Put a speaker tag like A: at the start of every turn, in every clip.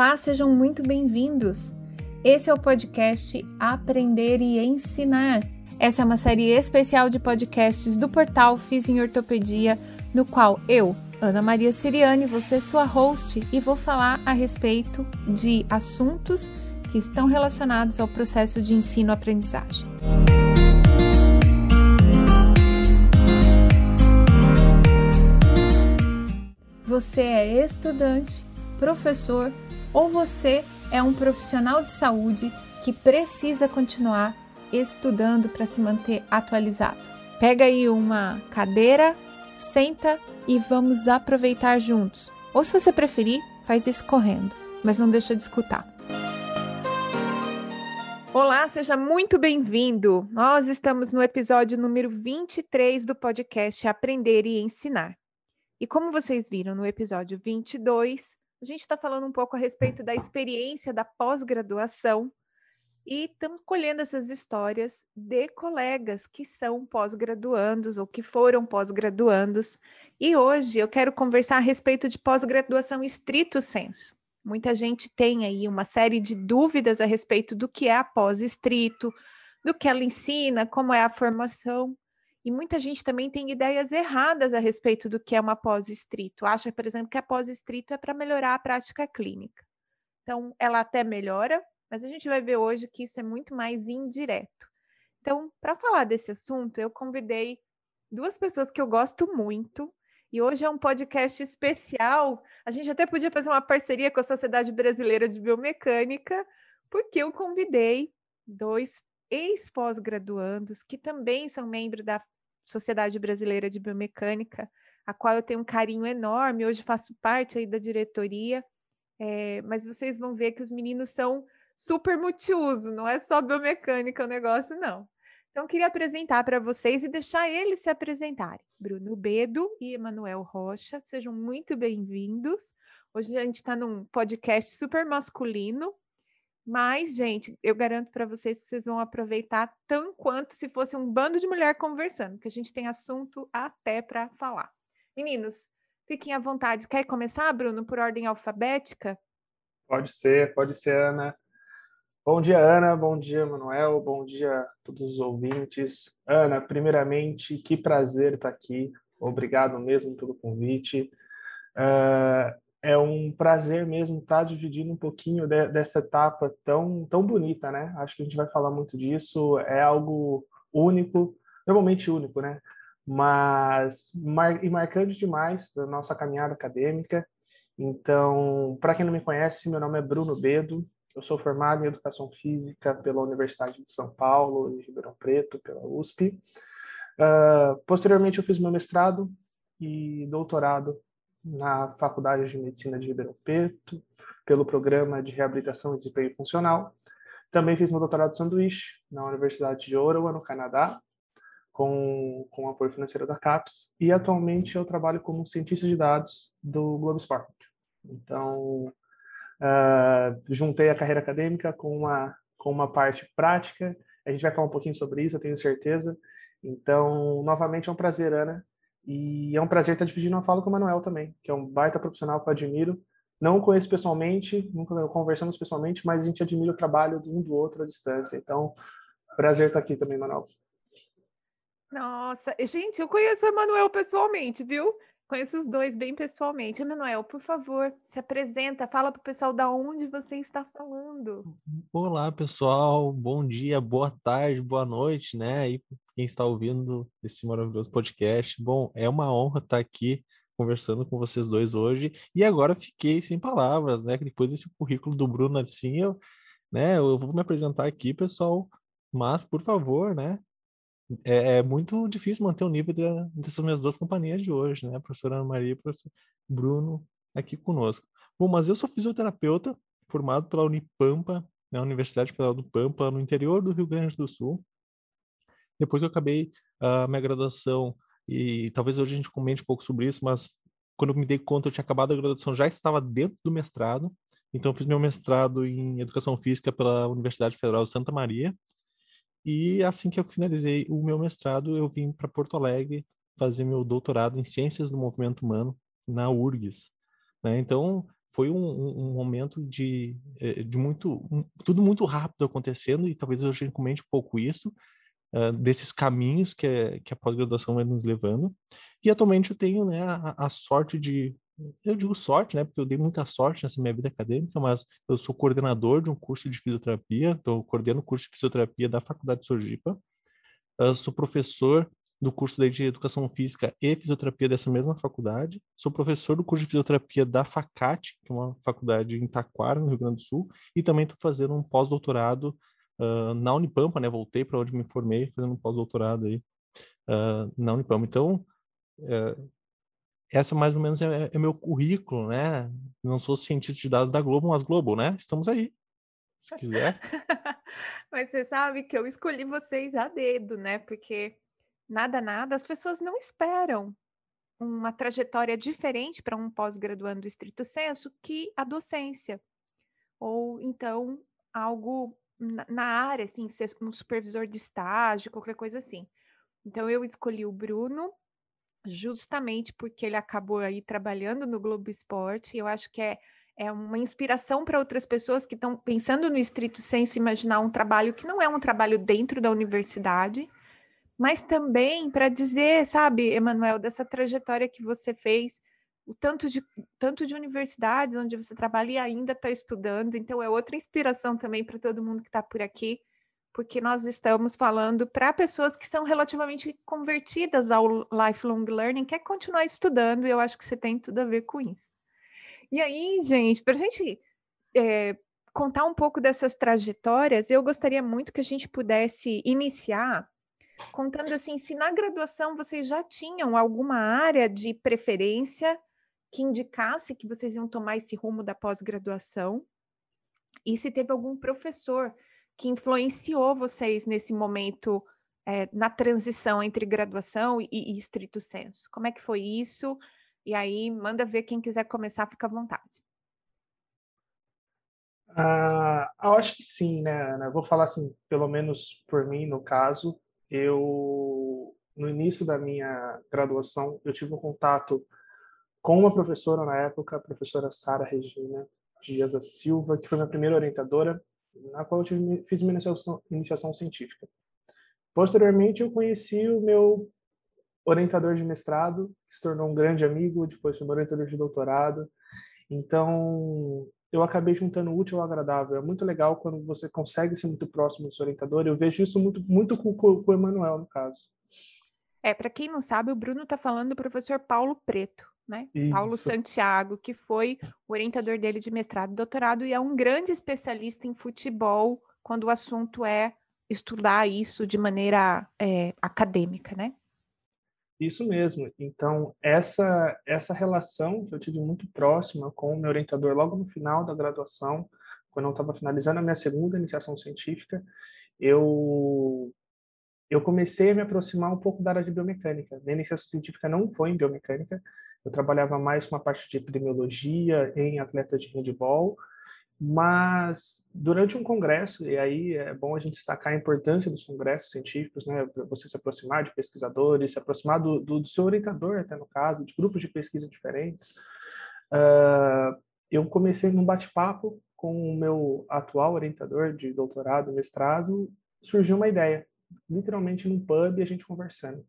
A: Olá, sejam muito bem-vindos. Esse é o podcast Aprender e Ensinar. Essa é uma série especial de podcasts do portal Fiz em Ortopedia, no qual eu, Ana Maria Siriane, vou ser sua host e vou falar a respeito de assuntos que estão relacionados ao processo de ensino-aprendizagem. Você é estudante, professor ou você é um profissional de saúde que precisa continuar estudando para se manter atualizado. Pega aí uma cadeira, senta e vamos aproveitar juntos. Ou se você preferir, faz isso correndo, mas não deixa de escutar. Olá, seja muito bem-vindo. Nós estamos no episódio número 23 do podcast Aprender e Ensinar. E como vocês viram no episódio 22, a gente está falando um pouco a respeito da experiência da pós-graduação e estamos colhendo essas histórias de colegas que são pós-graduandos ou que foram pós-graduandos. E hoje eu quero conversar a respeito de pós-graduação estrito senso. Muita gente tem aí uma série de dúvidas a respeito do que é a pós-estrito, do que ela ensina, como é a formação. E muita gente também tem ideias erradas a respeito do que é uma pós-estrito. Acha, por exemplo, que a pós-estrito é para melhorar a prática clínica. Então, ela até melhora, mas a gente vai ver hoje que isso é muito mais indireto. Então, para falar desse assunto, eu convidei duas pessoas que eu gosto muito. E hoje é um podcast especial. A gente até podia fazer uma parceria com a Sociedade Brasileira de Biomecânica, porque eu convidei dois ex-pós-graduandos que também são membros da Sociedade Brasileira de Biomecânica, a qual eu tenho um carinho enorme. Hoje faço parte aí da diretoria, é, mas vocês vão ver que os meninos são super multiuso, não é só biomecânica o negócio, não. Então, queria apresentar para vocês e deixar eles se apresentarem. Bruno Bedo e Emanuel Rocha, sejam muito bem-vindos. Hoje a gente está num podcast super masculino, mas, gente, eu garanto para vocês que vocês vão aproveitar tão quanto se fosse um bando de mulher conversando, porque a gente tem assunto até para falar. Meninos, fiquem à vontade. Quer começar, Bruno, por ordem alfabética?
B: Pode ser, pode ser, Ana. Bom dia, Ana. Bom dia, Manuel. Bom dia a todos os ouvintes. Ana, primeiramente, que prazer estar aqui. Obrigado mesmo pelo convite. Uh, é um prazer mesmo estar dividindo um pouquinho de, dessa etapa tão, tão bonita, né? Acho que a gente vai falar muito disso. É algo único, normalmente único, né? Mas mar, e marcante demais da nossa caminhada acadêmica. Então, para quem não me conhece, meu nome é Bruno Bedo. Eu sou formado em Educação Física pela Universidade de São Paulo, em Ribeirão Preto, pela USP. Uh, posteriormente, eu fiz meu mestrado e doutorado na Faculdade de Medicina de Ribeirão Preto, pelo Programa de Reabilitação e Desempenho Funcional. Também fiz meu doutorado de sanduíche na Universidade de Ottawa, no Canadá, com, com apoio financeiro da CAPES. E atualmente eu trabalho como cientista de dados do Globo Esporte. Então, uh, juntei a carreira acadêmica com uma, com uma parte prática. A gente vai falar um pouquinho sobre isso, eu tenho certeza. Então, novamente é um prazer, Ana, e é um prazer estar dividindo uma fala com o Manuel também, que é um baita profissional que eu admiro. Não conheço pessoalmente, nunca conversamos pessoalmente, mas a gente admira o trabalho um do outro à distância. Então, prazer estar aqui também, Manuel.
A: Nossa, gente, eu conheço o Emanuel pessoalmente, viu? Conheço os dois bem pessoalmente. Emanuel, por favor, se apresenta, fala para o pessoal da onde você está falando.
C: Olá, pessoal. Bom dia, boa tarde, boa noite, né? E quem está ouvindo esse maravilhoso podcast. Bom, é uma honra estar aqui conversando com vocês dois hoje. E agora fiquei sem palavras, né? Depois desse currículo do Bruno assim, eu, né, eu vou me apresentar aqui, pessoal. Mas, por favor, né? É, é muito difícil manter o nível de, dessas minhas duas companhias de hoje, né? A professora Ana Maria e o professor Bruno aqui conosco. Bom, mas eu sou fisioterapeuta, formado pela Unipampa, na Universidade Federal do Pampa, no interior do Rio Grande do Sul. Depois eu acabei a uh, minha graduação, e talvez hoje a gente comente um pouco sobre isso, mas quando eu me dei conta, eu tinha acabado a graduação, já estava dentro do mestrado. Então, eu fiz meu mestrado em Educação Física pela Universidade Federal de Santa Maria. E assim que eu finalizei o meu mestrado, eu vim para Porto Alegre fazer meu doutorado em Ciências do Movimento Humano na URGS. Né? Então, foi um, um, momento de, eh, de muito, um, tudo muito rápido acontecendo, e talvez gente comente um pouco isso, uh, desses caminhos que, é, que a pós-graduação vai nos levando. E atualmente eu tenho né, a, a, sorte de, eu digo sorte, né, porque eu dei muita sorte nessa minha vida acadêmica, mas eu sou coordenador de um curso de fisioterapia, então coordeno o curso de fisioterapia da Faculdade de eu sou professor do curso de Educação Física e Fisioterapia dessa mesma faculdade. Sou professor do curso de Fisioterapia da FACAT, que é uma faculdade em Taquara, no Rio Grande do Sul, e também estou fazendo um pós-doutorado uh, na Unipampa, né? Voltei para onde me formei, fazendo um pós-doutorado aí uh, na Unipampa. Então, uh, essa mais ou menos é, é, meu currículo, né? Não sou cientista de dados da Globo, mas Globo, né? Estamos aí, se quiser.
A: mas você sabe que eu escolhi vocês a dedo, né? Porque nada, nada, as pessoas não esperam uma trajetória diferente para um pós-graduando estrito senso que a docência. Ou então algo na área, assim, ser um supervisor de estágio, qualquer coisa assim. Então eu escolhi o Bruno justamente porque ele acabou aí trabalhando no Globo Esporte. Eu acho que é, é uma inspiração para outras pessoas que estão pensando no estrito senso imaginar um trabalho que não é um trabalho dentro da universidade, mas também para dizer, sabe, Emanuel, dessa trajetória que você fez, o tanto de, tanto de universidades onde você trabalha e ainda está estudando, então é outra inspiração também para todo mundo que está por aqui, porque nós estamos falando para pessoas que são relativamente convertidas ao lifelong learning, quer continuar estudando, e eu acho que você tem tudo a ver com isso. E aí, gente, para a gente é, contar um pouco dessas trajetórias, eu gostaria muito que a gente pudesse iniciar contando assim, se na graduação vocês já tinham alguma área de preferência que indicasse que vocês iam tomar esse rumo da pós-graduação, e se teve algum professor que influenciou vocês nesse momento é, na transição entre graduação e, e estrito senso. Como é que foi isso? E aí, manda ver quem quiser começar, fica à vontade.
B: Ah, eu acho que sim, né, Ana? Vou falar assim, pelo menos por mim, no caso, eu no início da minha graduação eu tive um contato com uma professora na época, a professora Sara Regina Dias da Silva, que foi minha primeira orientadora, na qual eu fiz minha iniciação, iniciação científica. Posteriormente, eu conheci o meu orientador de mestrado, que se tornou um grande amigo, depois foi meu orientador de doutorado. Então, eu acabei juntando o útil ao agradável. É muito legal quando você consegue ser muito próximo do seu orientador. Eu vejo isso muito, muito com, com, com o Emanuel, no caso.
A: É, para quem não sabe, o Bruno está falando do professor Paulo Preto, né? Isso. Paulo Santiago, que foi o orientador dele de mestrado e doutorado e é um grande especialista em futebol quando o assunto é estudar isso de maneira é, acadêmica, né?
B: Isso mesmo. Então, essa, essa relação que eu tive muito próxima com o meu orientador logo no final da graduação, quando eu estava finalizando a minha segunda iniciação científica, eu, eu comecei a me aproximar um pouco da área de biomecânica. Minha iniciação científica não foi em biomecânica, eu trabalhava mais com a parte de epidemiologia em atletas de handball, mas durante um congresso, e aí é bom a gente destacar a importância dos congressos científicos, né, para você se aproximar de pesquisadores, se aproximar do, do, do, seu orientador, até no caso, de grupos de pesquisa diferentes. Uh, eu comecei num bate-papo com o meu atual orientador de doutorado, mestrado, surgiu uma ideia, literalmente num pub, a gente conversando.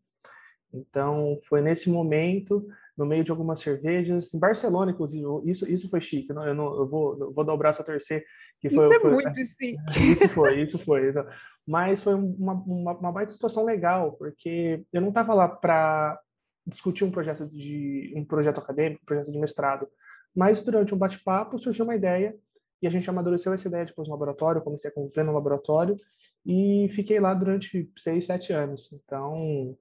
B: Então, foi nesse momento no meio de algumas cervejas, em Barcelona, inclusive, isso, isso foi chique, não, eu, não, eu, vou, eu vou dar o braço a torcer. Que foi,
A: isso é
B: foi,
A: muito chique.
B: Isso foi, isso foi. Mas foi uma, uma, uma baita situação legal, porque eu não estava lá para discutir um projeto de um projeto acadêmico, um projeto de mestrado, mas durante um bate-papo surgiu uma ideia e a gente amadureceu essa ideia depois no laboratório, comecei a conviver no laboratório e fiquei lá durante seis, sete anos. Então,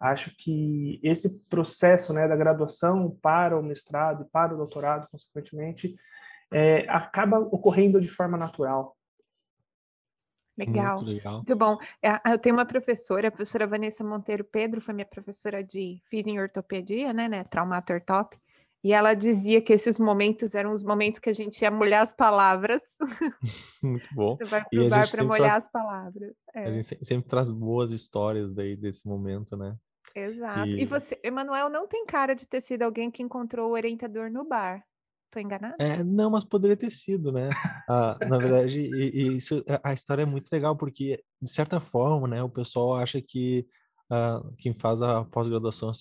B: Acho que esse processo né, da graduação para o mestrado e para o doutorado, consequentemente, é, acaba ocorrendo de forma natural.
A: Legal. Muito, legal. Muito bom. É, eu tenho uma professora, a professora Vanessa Monteiro Pedro, foi minha professora de fiz em ortopedia, né, né, traumator top. E ela dizia que esses momentos eram os momentos que a gente ia molhar as palavras.
C: Muito bom.
A: Você vai pro bar para molhar traz... as palavras.
C: É. A gente sempre traz boas histórias daí desse momento, né?
A: Exato. E, e você, Emanuel, não tem cara de ter sido alguém que encontrou o orientador no bar. Estou enganada?
C: É, não, mas poderia ter sido, né? Ah, na verdade, e, e isso, a história é muito legal, porque, de certa forma, né, o pessoal acha que ah, quem faz a pós-graduação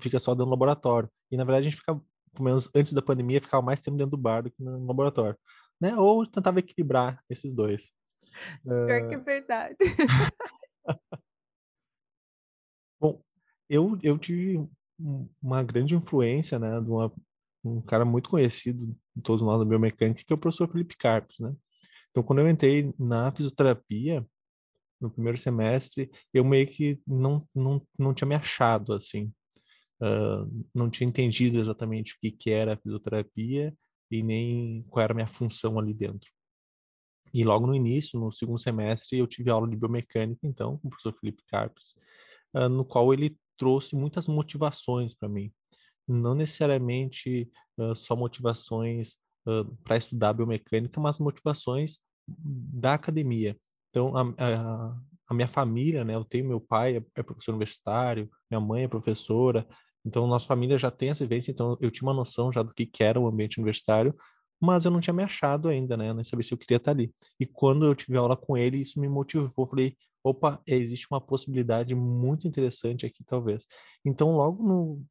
C: fica só dentro do laboratório. E, na verdade, a gente fica, pelo menos antes da pandemia, ficava mais tempo dentro do bar do que no laboratório. Né? Ou tentava equilibrar esses dois.
A: Pior que é verdade.
C: Bom, eu, eu tive uma grande influência, né, de uma, um cara muito conhecido de todos nós da biomecânica, que é o professor Felipe Carpes, né? Então, quando eu entrei na fisioterapia, no primeiro semestre, eu meio que não, não, não tinha me achado, assim. Uh, não tinha entendido exatamente o que, que era a fisioterapia e nem qual era a minha função ali dentro. E logo no início, no segundo semestre, eu tive aula de biomecânica, então, com o professor Felipe Carpes, uh, no qual ele trouxe muitas motivações para mim. Não necessariamente uh, só motivações para estudar biomecânica, mas motivações da academia. Então, a, a, a, minha família, né? Eu tenho meu pai é, é professor universitário, minha mãe é professora, então nossa família já tem essa vivência, então eu tinha uma noção já do que, que era o ambiente universitário, mas eu não tinha me achado ainda, né? Eu nem sabia se eu queria estar ali. E quando eu tive aula com ele, isso me motivou. Falei, opa, existe uma possibilidade muito interessante aqui, talvez. Então, logo no,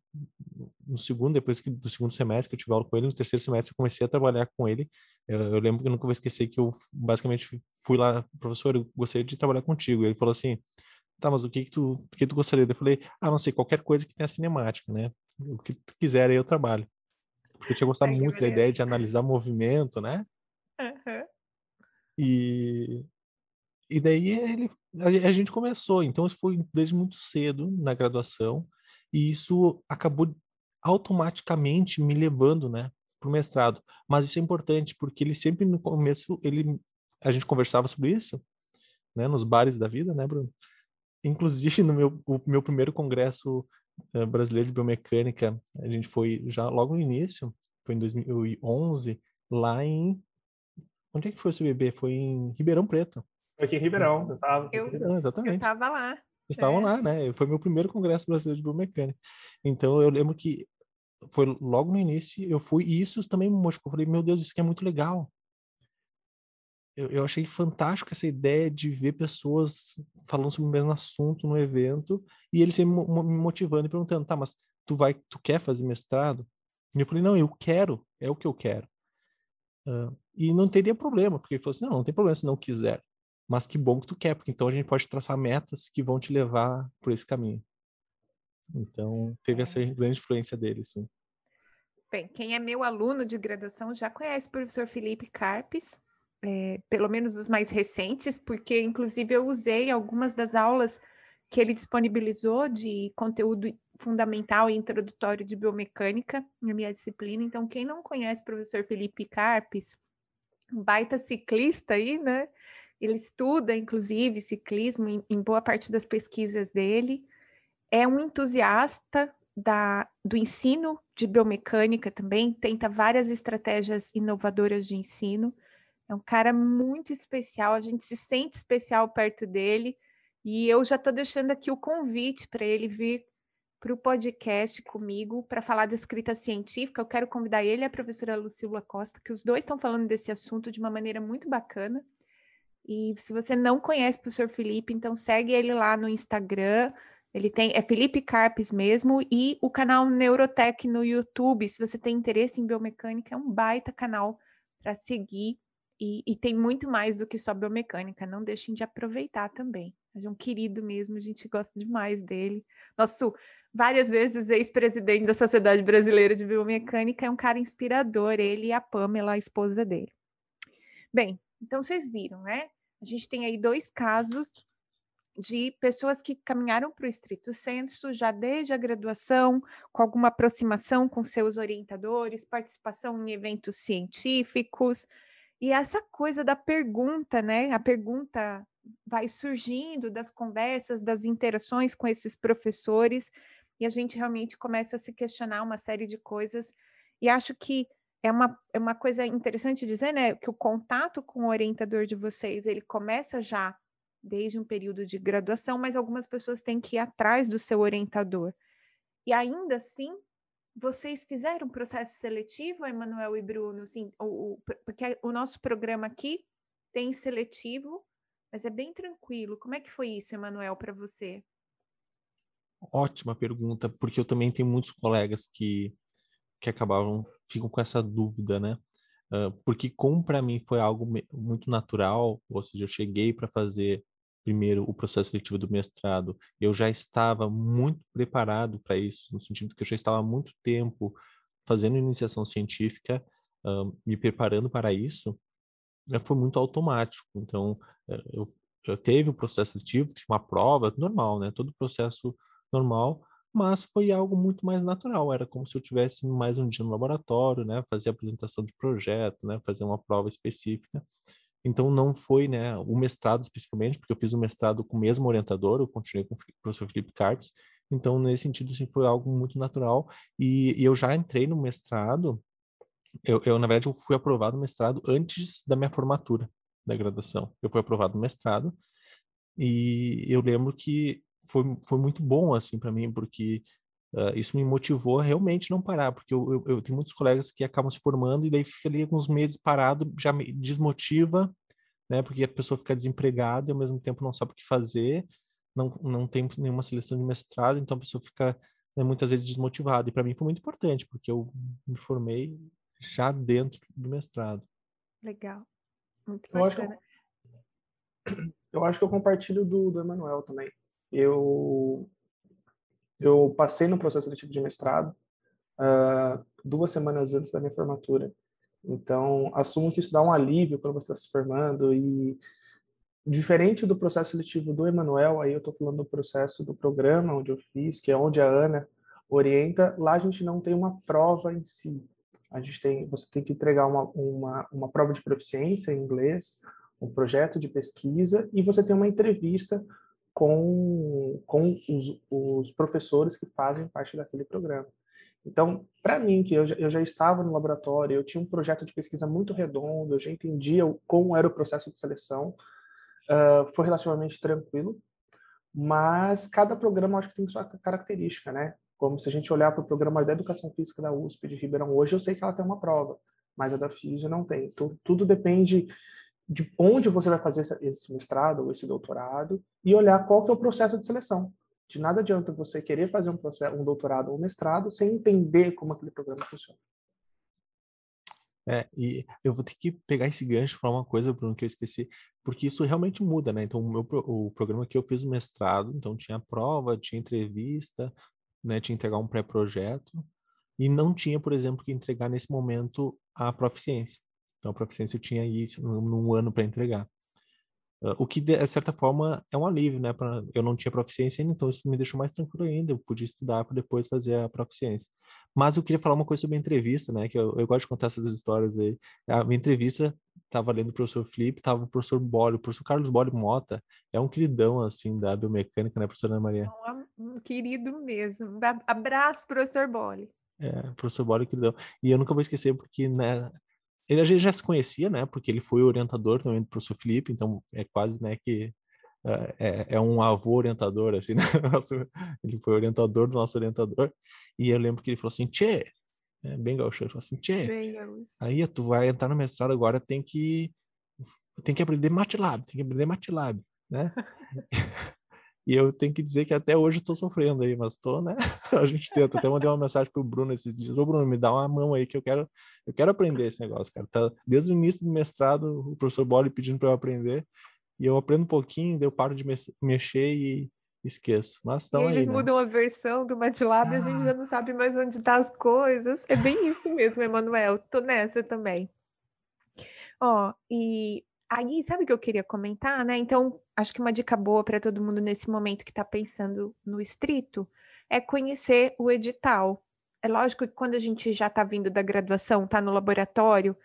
C: no segundo, depois que, do segundo semestre que eu tive aula com ele, no terceiro semestre eu comecei a trabalhar com ele. Eu, eu lembro que eu nunca vou esquecer que eu basicamente fui lá, professor, eu gostaria de trabalhar contigo. Ele falou assim, tá, mas o que que tu, que tu gostaria? Eu falei, ah, não sei, qualquer coisa que tenha cinemática, né? O que tu quiser aí eu trabalho. Porque eu tinha gostado Ai, muito da ideia de analisar movimento, né? Uhum. E, e daí ele, a gente começou. Então, isso foi desde muito cedo na graduação. E isso acabou automaticamente me levando, né, para o mestrado. Mas isso é importante, porque ele sempre no começo, ele, a gente conversava sobre isso, né, nos bares da vida, né, Bruno? Inclusive, no meu, o meu primeiro congresso uh, brasileiro de biomecânica, a gente foi já logo no início, foi em 2011, lá em... Onde é que foi o CBB? Foi em Ribeirão Preto.
B: Foi aqui em Ribeirão, eu
A: estava. Eu, Ribeirão, exatamente. Eu estava lá.
C: Estavam é. lá, né? Foi meu primeiro congresso brasileiro de biomecânica. Então eu lembro que foi logo no início, eu fui, e isso também me motivou. Eu falei, meu Deus, isso aqui é muito legal. Eu, eu achei fantástico essa ideia de ver pessoas falando sobre o mesmo assunto no evento e eles sempre me motivando e perguntando, tá, mas tu vai, tu quer fazer mestrado? E eu falei, não, eu quero, é o que eu quero. Uh, e não teria problema, porque ele falou assim, não, não tem problema se não quiser mas que bom que tu quer, porque então a gente pode traçar metas que vão te levar por esse caminho. Então, teve essa é. grande influência dele, sim.
A: Bem, quem é meu aluno de graduação já conhece o professor Felipe Carpes, é, pelo menos os mais recentes, porque inclusive eu usei algumas das aulas que ele disponibilizou de conteúdo fundamental e introdutório de biomecânica na minha disciplina. Então, quem não conhece o professor Felipe Carpes, um baita ciclista aí, né? Ele estuda, inclusive, ciclismo em, em boa parte das pesquisas dele. É um entusiasta da, do ensino de biomecânica também, tenta várias estratégias inovadoras de ensino. É um cara muito especial, a gente se sente especial perto dele. E eu já estou deixando aqui o convite para ele vir para o podcast comigo para falar de escrita científica. Eu quero convidar ele e a professora Lucila Costa, que os dois estão falando desse assunto de uma maneira muito bacana. E se você não conhece o professor Felipe, então segue ele lá no Instagram. Ele tem, é Felipe Carpes mesmo, e o canal Neurotech no YouTube. Se você tem interesse em biomecânica, é um baita canal para seguir. E, e, tem muito mais do que só biomecânica. Não deixem de aproveitar também. É um querido mesmo, a gente gosta demais dele. Nosso várias vezes ex-presidente da Sociedade Brasileira de Biomecânica, é um cara inspirador, ele e a Pamela, a esposa dele. Bem, então, vocês viram, né? A gente tem aí dois casos de pessoas que caminharam para o estrito senso já desde a graduação, com alguma aproximação com seus orientadores, participação em eventos científicos. E essa coisa da pergunta, né? A pergunta vai surgindo das conversas, das interações com esses professores, e a gente realmente começa a se questionar uma série de coisas. E acho que é uma, é uma coisa interessante dizer, né, que o contato com o orientador de vocês, ele começa já desde um período de graduação, mas algumas pessoas têm que ir atrás do seu orientador. E ainda assim, vocês fizeram um processo seletivo, Emanuel e Bruno? Sim, o, o, porque o nosso programa aqui tem seletivo, mas é bem tranquilo. Como é que foi isso, Emanuel, para você?
C: Ótima pergunta, porque eu também tenho muitos colegas que, que acabavam, ficam com essa dúvida, né? Uh, porque como para mim foi algo muito natural, ou seja, eu cheguei para fazer primeiro o processo seletivo do mestrado, eu já estava muito preparado para isso, no sentido que eu já estava há muito tempo fazendo iniciação científica, uh, me preparando para isso, foi muito automático. Então, eh, eu, eu teve o processo seletivo, uma prova normal, né? Todo processo normal, mas foi algo muito mais natural. Era como se eu tivesse mais um dia no laboratório, né? Fazer apresentação de projeto, né? Fazer uma prova específica. Então não foi, né, o mestrado especificamente, porque eu fiz o mestrado com o mesmo orientador, eu continuei com o professor Felipe Carpes. Então nesse sentido assim foi algo muito natural e, e eu já entrei no mestrado. Eu, eu na verdade eu fui aprovado no mestrado antes da minha formatura da graduação. Eu fui aprovado no mestrado e eu lembro que foi, foi muito bom assim para mim porque Uh, isso me motivou a realmente não parar, porque eu, eu, eu, tenho muitos colegas que acabam se formando e daí fica ali alguns meses parado, já me desmotiva, né? Porque a pessoa fica desempregada e ao mesmo tempo não sabe o que fazer, não, não tem nenhuma seleção de mestrado, então a pessoa fica né, muitas vezes desmotivada. E para mim foi muito importante, porque eu me formei já dentro do mestrado.
A: Legal. Muito
B: eu acho, que eu, eu acho que eu compartilho do, do Emanuel também. Eu eu passei no processo seletivo de mestrado uh, duas semanas antes da minha formatura. Então, assumo que isso dá um alívio quando você está se formando e diferente do processo seletivo do Emanuel, aí eu estou falando do processo do programa onde eu fiz, que é onde a Ana orienta, lá a gente não tem uma prova em si. A gente tem, você tem que entregar uma, uma, uma prova de proficiência em inglês, um projeto de pesquisa e você tem uma entrevista com, com os, os professores que fazem parte daquele programa. Então, para mim, que eu já, eu já estava no laboratório, eu tinha um projeto de pesquisa muito redondo, eu já entendia como era o processo de seleção, uh, foi relativamente tranquilo, mas cada programa acho que tem sua característica, né? Como se a gente olhar para o programa da Educação Física da USP de Ribeirão hoje, eu sei que ela tem uma prova, mas a da Física não tem. Tudo, tudo depende de onde você vai fazer esse mestrado ou esse doutorado e olhar qual que é o processo de seleção. De nada adianta você querer fazer um, processo, um doutorado ou um mestrado sem entender como aquele programa funciona.
C: É, e eu vou ter que pegar esse gancho falar uma coisa, Bruno, que eu esqueci, porque isso realmente muda, né? Então, o, meu, o programa que eu fiz o mestrado, então tinha prova, tinha entrevista, né? Tinha entregar um pré-projeto, e não tinha, por exemplo, que entregar nesse momento a proficiência. Então, a proficiência eu tinha aí num ano para entregar. Uh, o que, de certa forma, é um alívio, né? Pra, eu não tinha proficiência ainda, então isso me deixou mais tranquilo ainda. Eu podia estudar para depois fazer a proficiência. Mas eu queria falar uma coisa sobre a entrevista, né? Que eu, eu gosto de contar essas histórias aí. A minha entrevista, estava lendo o professor Felipe, estava o professor Boli. O professor Carlos Boli Mota é um queridão, assim, da biomecânica, né, professora Ana Maria?
A: Um querido mesmo. Abraço, professor Boli.
C: É, professor Boli, queridão. E eu nunca vou esquecer, porque, né, ele a gente já se conhecia, né? Porque ele foi orientador também do professor Felipe, então é quase, né, que uh, é, é, um avô orientador, assim, né? ele foi orientador do nosso orientador. E eu lembro que ele falou assim, Tchê, é, bem gaúcho, ele falou assim, Tchê, aí tu vai entrar no mestrado agora, tem que tem que aprender MATLAB, tem que aprender MATLAB, né? E eu tenho que dizer que até hoje estou sofrendo aí, mas estou, né? A gente tenta. Até mandei uma mensagem pro Bruno esses dias. Ô, Bruno, me dá uma mão aí que eu quero, eu quero aprender esse negócio, cara. Tá, desde o início do mestrado, o professor Boli pedindo para eu aprender. E eu aprendo um pouquinho, daí eu paro de mexer e esqueço. Mas estão aí,
A: eles
C: né?
A: mudam a versão do MATLAB ah. e a gente já ah. não sabe mais onde tá as coisas. É bem isso mesmo, Emanuel. Tô nessa também. Ó, e Aí, sabe o que eu queria comentar, né? Então, acho que uma dica boa para todo mundo nesse momento que está pensando no estrito é conhecer o edital. É lógico que quando a gente já está vindo da graduação, está no laboratório,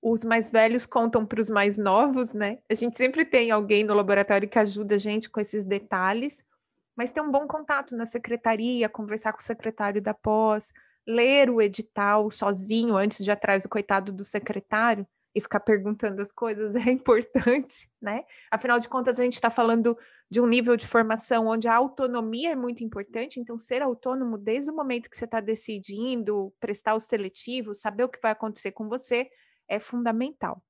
A: os mais velhos contam para os mais novos, né? A gente sempre tem alguém no laboratório que ajuda a gente com esses detalhes, mas ter um bom contato na secretaria, conversar com o secretário da pós, ler o edital sozinho antes de atrás do coitado do secretário e ficar perguntando as coisas é importante, né? Afinal de contas, a gente está falando de um nível de formação onde a autonomia é muito importante, então ser autônomo desde o momento que você está decidindo prestar o seletivo, saber o que vai acontecer com você, é fundamental.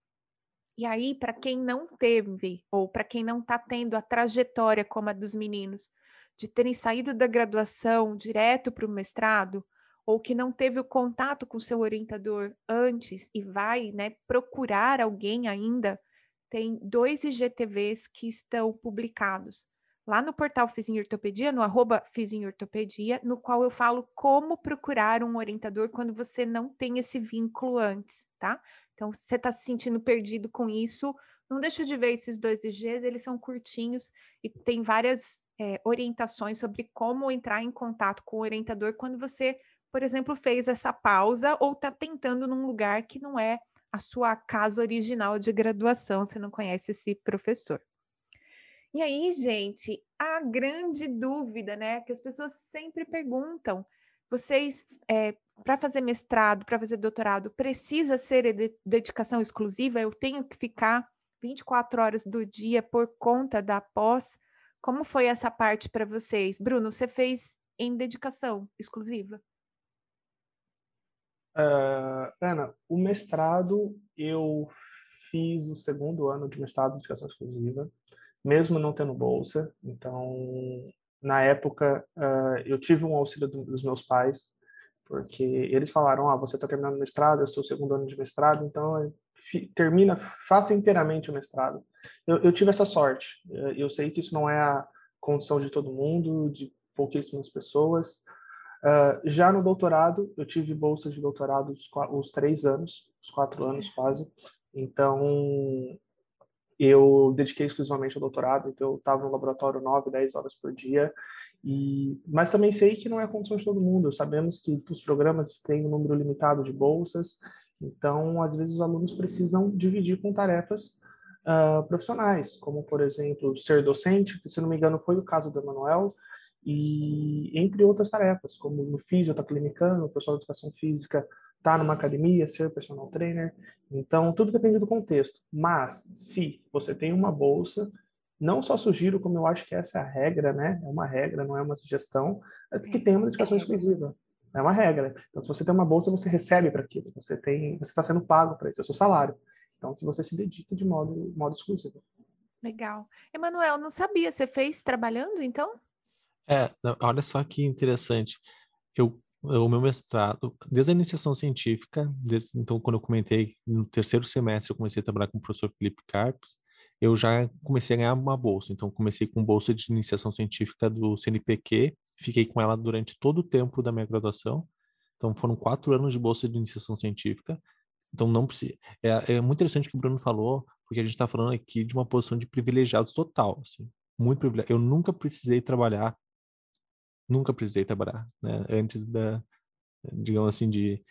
A: E aí, para quem não teve, ou para quem não está tendo a trajetória como a dos meninos, de terem saído da graduação direto para o mestrado, ou que não teve o contato com seu orientador antes e vai né, procurar alguém ainda, tem dois IGTVs que estão publicados lá no portal Fiz em Ortopedia, no arroba Fiz em Ortopedia, no qual eu falo como procurar um orientador quando você não tem esse vínculo antes, tá? Então, se você está se sentindo perdido com isso, não deixa de ver esses dois IGs, eles são curtinhos e tem várias é, orientações sobre como entrar em contato com o orientador quando você, por exemplo, fez essa pausa ou está tentando num lugar que não é a sua casa original de graduação, você não conhece esse professor. E aí, gente, a grande dúvida, né, que as pessoas sempre perguntam: vocês, é, para fazer mestrado, para fazer doutorado, precisa ser de dedicação exclusiva? Eu tenho que ficar 24 horas do dia por conta da pós? Como foi essa parte para vocês? Bruno, você fez em dedicação exclusiva?
B: Uh, Ana, o mestrado, eu fiz o segundo ano de mestrado de dedicação exclusiva, mesmo não tendo bolsa. Então, na época, uh, eu tive um auxílio do, dos meus pais, porque eles falaram: ah, você está terminando mestrado, eu sou o segundo ano de mestrado, então é, termina, faça inteiramente o mestrado. Eu, eu, tive essa sorte. Eu sei que isso não é a condição de todo mundo, de pouquíssimas pessoas. Uh, já no doutorado, eu tive bolsa de doutorado os, os três anos, os quatro anos quase. Então, eu dediquei exclusivamente ao doutorado, então eu estava no laboratório 9, 10 horas por dia, e mas também sei que não é a condição de todo mundo, sabemos que os programas têm um número limitado de bolsas, então às vezes os alunos precisam dividir com tarefas uh, profissionais, como por exemplo ser docente, que se não me engano foi o caso do Emanuel, e entre outras tarefas, como no físio, está clinicando, o pessoal de educação física tá numa academia, ser personal trainer. Então, tudo depende do contexto. Mas, se você tem uma bolsa, não só sugiro, como eu acho que essa é a regra, né? É uma regra, não é uma sugestão, é que tem uma dedicação exclusiva. É uma regra. Então, se você tem uma bolsa, você recebe para aquilo. Você tem, você está sendo pago para isso, é o seu salário. Então, que você se dedique de modo, modo exclusivo.
A: Legal. Emanuel, não sabia, você fez trabalhando, então?
C: É, olha só que interessante. Eu o meu mestrado, desde a iniciação científica, desde, então quando eu comentei no terceiro semestre eu comecei a trabalhar com o professor Felipe Carpes, eu já comecei a ganhar uma bolsa. Então comecei com bolsa de iniciação científica do CNPq, fiquei com ela durante todo o tempo da minha graduação. Então foram quatro anos de bolsa de iniciação científica. Então não precisa. É, é muito interessante o que o Bruno falou, porque a gente está falando aqui de uma posição de privilegiados total, assim, muito privilegiado. Eu nunca precisei trabalhar nunca precisei trabalhar, né? Antes da, digamos assim, de,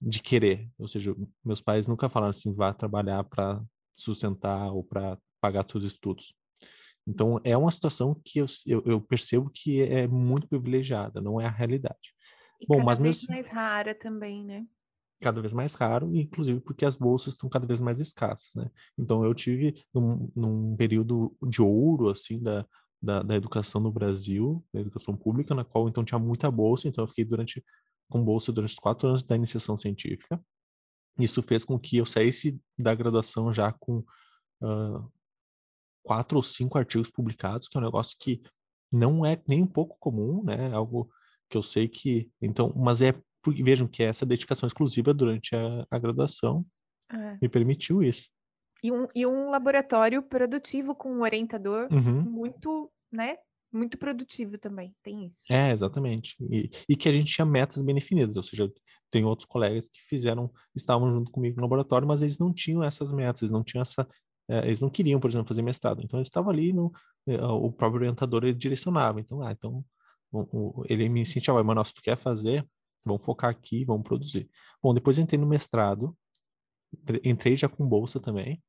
C: de querer. Ou seja, meus pais nunca falaram assim, vá trabalhar para sustentar ou para pagar seus estudos. Então, é uma situação que eu, eu, eu, percebo que é muito privilegiada, não é a realidade.
A: E Bom, cada mas vez mais rara também, né?
C: Cada vez mais raro, inclusive porque as bolsas estão cada vez mais escassas, né? Então, eu tive num, num período de ouro, assim, da, da, da educação no Brasil, da educação pública, na qual então tinha muita bolsa, então eu fiquei durante com bolsa durante os quatro anos da iniciação científica. Isso fez com que eu saísse da graduação já com uh, quatro ou cinco artigos publicados, que é um negócio que não é nem um pouco comum, né? Algo que eu sei que então, mas é porque vejam que essa dedicação exclusiva durante a, a graduação é. me permitiu isso.
A: E um, e um laboratório produtivo com um orientador uhum. muito, né? Muito produtivo também, tem isso.
C: É, exatamente. E, e que a gente tinha metas bem definidas, ou seja, tem outros colegas que fizeram, estavam junto comigo no laboratório, mas eles não tinham essas metas, eles não tinham essa, é, eles não queriam, por exemplo, fazer mestrado. Então eles estavam ali no, é, o próprio orientador ele direcionava. Então, ah, então ele me incentivava, mas se tu quer fazer, vamos focar aqui, vamos produzir. Bom, depois eu entrei no mestrado, entrei já com bolsa também.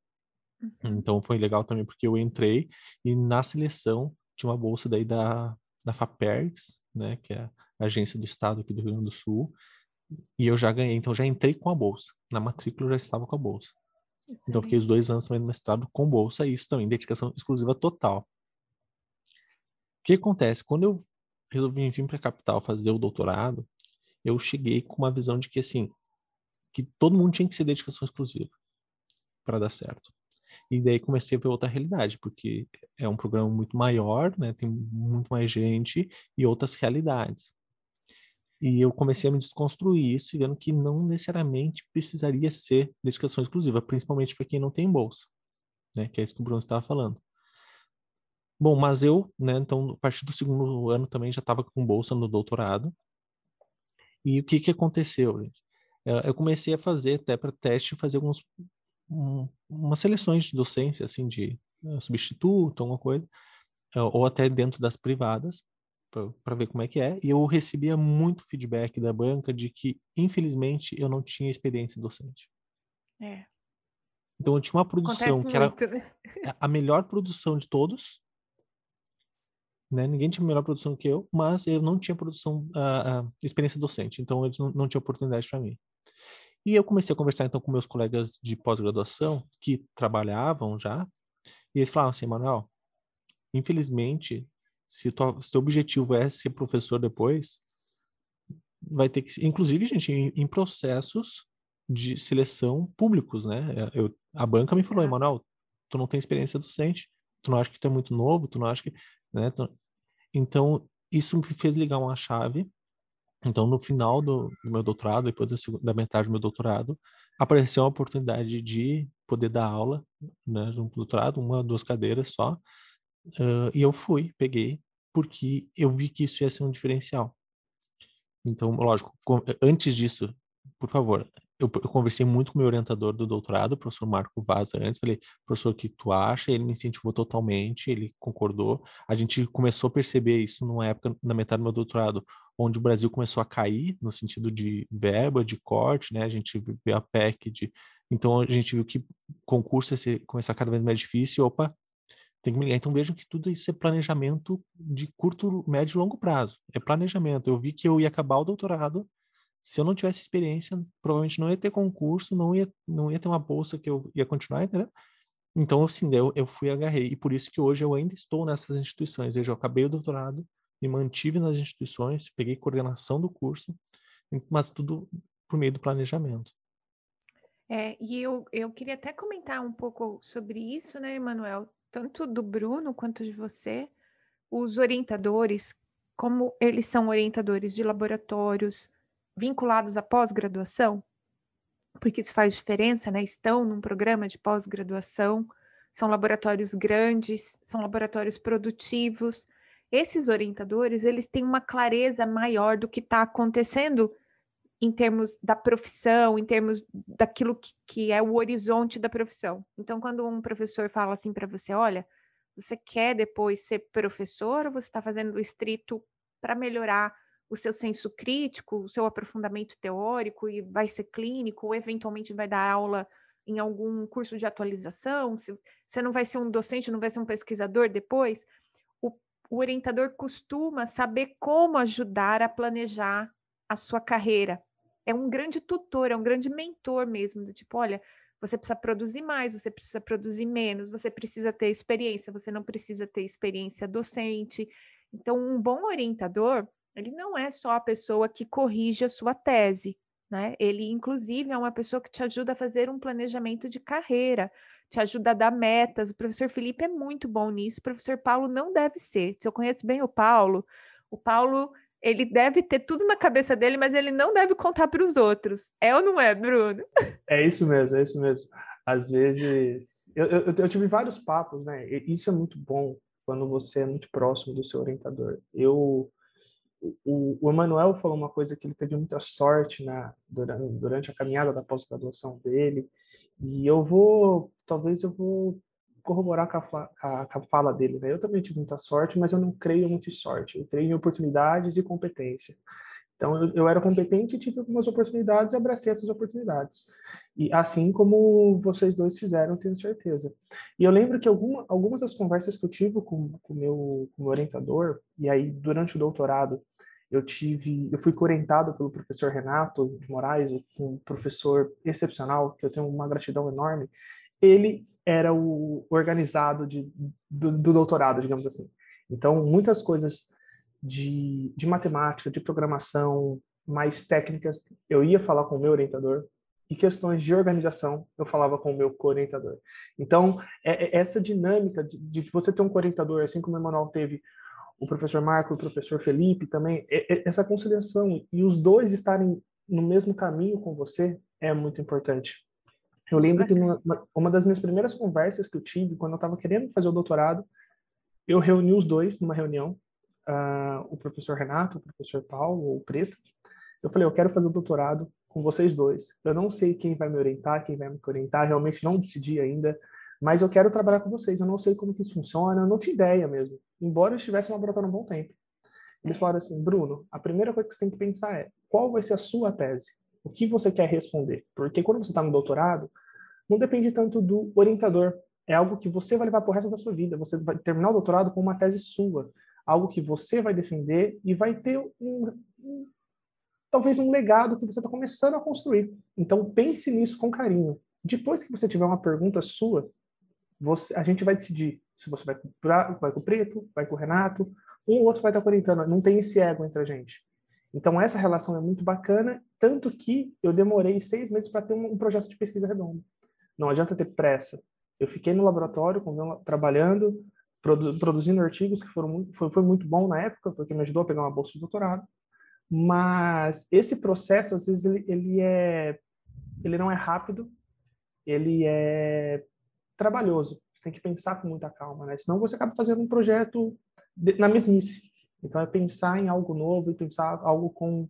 C: Então foi legal também porque eu entrei e na seleção tinha uma bolsa daí da, da FAPERGS, né, que é a agência do estado aqui do Rio Grande do Sul, e eu já ganhei, então já entrei com a bolsa. Na matrícula eu já estava com a bolsa. Então fiquei os dois anos também no mestrado com bolsa isso também, dedicação exclusiva total. que acontece? Quando eu resolvi vir para a capital fazer o doutorado, eu cheguei com uma visão de que, assim, que todo mundo tinha que ser dedicação exclusiva para dar certo. E daí comecei a ver outra realidade, porque é um programa muito maior, né? Tem muito mais gente e outras realidades. E eu comecei a me desconstruir isso, vendo que não necessariamente precisaria ser dedicação exclusiva, principalmente para quem não tem bolsa, né? Que é isso que o Bruno estava falando. Bom, mas eu, né, então, a partir do segundo ano também já estava com bolsa no doutorado. E o que que aconteceu, gente? Eh, eu comecei a fazer até para teste, fazer alguns um, umas seleções de docência, assim, de uh, substituto, alguma coisa, uh, ou até dentro das privadas, para ver como é que é. E eu recebia muito feedback da banca de que, infelizmente, eu não tinha experiência docente.
A: É.
C: Então eu tinha uma produção
A: Acontece
C: que era
A: muito, né?
C: a melhor produção de todos, né? Ninguém tinha melhor produção que eu, mas eu não tinha produção, uh, uh, experiência docente, então eles não, não tinham oportunidade para mim. E eu comecei a conversar então com meus colegas de pós-graduação que trabalhavam já, e eles falavam assim, Manuel, infelizmente, se o teu objetivo é ser professor depois, vai ter que, inclusive, gente, em, em processos de seleção públicos, né? Eu, a banca me falou, Emanuel, tu não tem experiência docente, tu não acha que tu é muito novo, tu não acha que, né? Então, isso me fez ligar uma chave então, no final do, do meu doutorado, depois da, da, metade do meu doutorado, apareceu a oportunidade de poder dar aula, né, no doutorado, uma, duas cadeiras só, uh, e eu fui, peguei, porque eu vi que isso ia ser um diferencial. Então, lógico, antes disso, por favor, eu, eu, conversei muito com o meu orientador do doutorado, o professor Marco Vaz, antes. Falei, professor, o que tu acha? Ele me incentivou totalmente, ele concordou. A gente começou a perceber isso numa época, na metade do meu doutorado, onde o Brasil começou a cair no sentido de verba, de corte, né? A gente viu a PEC de. Então a gente viu que concurso ia começar cada vez mais difícil. Opa, tem que me ligar. Então vejam que tudo isso é planejamento de curto, médio e longo prazo. É planejamento. Eu vi que eu ia acabar o doutorado se eu não tivesse experiência, provavelmente não ia ter concurso, não ia, não ia ter uma bolsa que eu ia continuar, entendeu? Então, assim, eu, eu fui agarrei. E por isso que hoje eu ainda estou nessas instituições. Eu já acabei o doutorado, me mantive nas instituições, peguei coordenação do curso, mas tudo por meio do planejamento.
A: É, e eu, eu queria até comentar um pouco sobre isso, né, Emanuel? Tanto do Bruno quanto de você, os orientadores, como eles são orientadores de laboratórios, vinculados à pós-graduação, porque isso faz diferença, né? Estão num programa de pós-graduação, são laboratórios grandes, são laboratórios produtivos. Esses orientadores, eles têm uma clareza maior do que está acontecendo em termos da profissão, em termos daquilo que, que é o horizonte da profissão. Então, quando um professor fala assim para você, olha, você quer depois ser professor ou você está fazendo o estrito para melhorar o seu senso crítico, o seu aprofundamento teórico e vai ser clínico, ou eventualmente vai dar aula em algum curso de atualização, se você não vai ser um docente, não vai ser um pesquisador depois, o, o orientador costuma saber como ajudar a planejar a sua carreira. É um grande tutor, é um grande mentor mesmo, do tipo, olha, você precisa produzir mais, você precisa produzir menos, você precisa ter experiência, você não precisa ter experiência docente. Então, um bom orientador, ele não é só a pessoa que corrige a sua tese, né? Ele, inclusive, é uma pessoa que te ajuda a fazer um planejamento de carreira, te ajuda a dar metas. O professor Felipe é muito bom nisso, o professor Paulo não deve ser. Se eu conheço bem o Paulo, o Paulo ele deve ter tudo na cabeça dele, mas ele não deve contar para os outros. É ou não é, Bruno?
B: É isso mesmo, é isso mesmo. Às vezes, eu, eu, eu tive vários papos, né? Isso é muito bom quando você é muito próximo do seu orientador. Eu o, o Emanuel falou uma coisa que ele teve muita sorte na, durante, durante a caminhada da pós-graduação dele, e eu vou, talvez eu vou corroborar com a, a, a, fala dele, né? Eu também tive muita sorte, mas eu não creio muito em sorte, eu creio em oportunidades e competência. Então, eu, eu era competente tive algumas oportunidades e abracei essas oportunidades. E assim como vocês dois fizeram, tenho certeza. E eu lembro que alguma, algumas das conversas que eu tive com o meu, meu orientador, e aí durante o doutorado, eu tive, eu fui orientado pelo professor Renato de Moraes, um professor excepcional, que eu tenho uma gratidão enorme. Ele era o organizado de, do, do doutorado, digamos assim. Então, muitas coisas de, de matemática, de programação, mais técnicas, eu ia falar com o meu orientador, e questões de organização eu falava com o meu co-orientador. Então, é, é essa dinâmica de, de, você ter um co-orientador, assim como o Emanuel teve o professor Marco, o professor Felipe também, é, é, essa conciliação e os dois estarem no mesmo caminho com você é muito importante. Eu lembro que numa, uma das minhas primeiras conversas que eu tive, quando eu estava querendo fazer o doutorado, eu reuni os dois numa reunião, uh, o professor Renato, o professor Paulo, o Preto. Eu falei, eu quero fazer o doutorado com vocês dois. Eu não sei quem vai me orientar, quem vai me orientar, realmente não decidi ainda, mas eu quero trabalhar com vocês. Eu não sei como que isso funciona, eu não tinha ideia mesmo, embora eu estivesse no laboratório há um bom tempo. Eles falaram assim, Bruno, a primeira coisa que você tem que pensar é qual vai ser a sua tese? O que você quer responder? Porque quando você está no doutorado, não depende tanto do orientador. É algo que você vai levar para o resto da sua vida. Você vai terminar o doutorado com uma tese sua, algo que você vai defender e vai ter um, um talvez um legado que você está começando a construir. Então pense nisso com carinho. Depois que você tiver uma pergunta sua, você, a gente vai decidir se você vai com, vai com o Preto, vai com o Renato, um ou outro vai estar tá orientando. Não tem esse ego entre a gente. Então, essa relação é muito bacana, tanto que eu demorei seis meses para ter um, um, projeto de pesquisa redondo. Não adianta ter pressa. Eu fiquei no laboratório, trabalhando, produ produzindo artigos, que foram foi, foi muito bom na época, porque me ajudou a pegar uma bolsa de doutorado. Mas esse processo, às vezes, ele, ele, é, ele não é rápido, ele é trabalhoso. Você tem que pensar com muita calma, né? Senão você acaba fazendo um projeto de, na mesmice. Então, é pensar em algo novo e pensar algo com,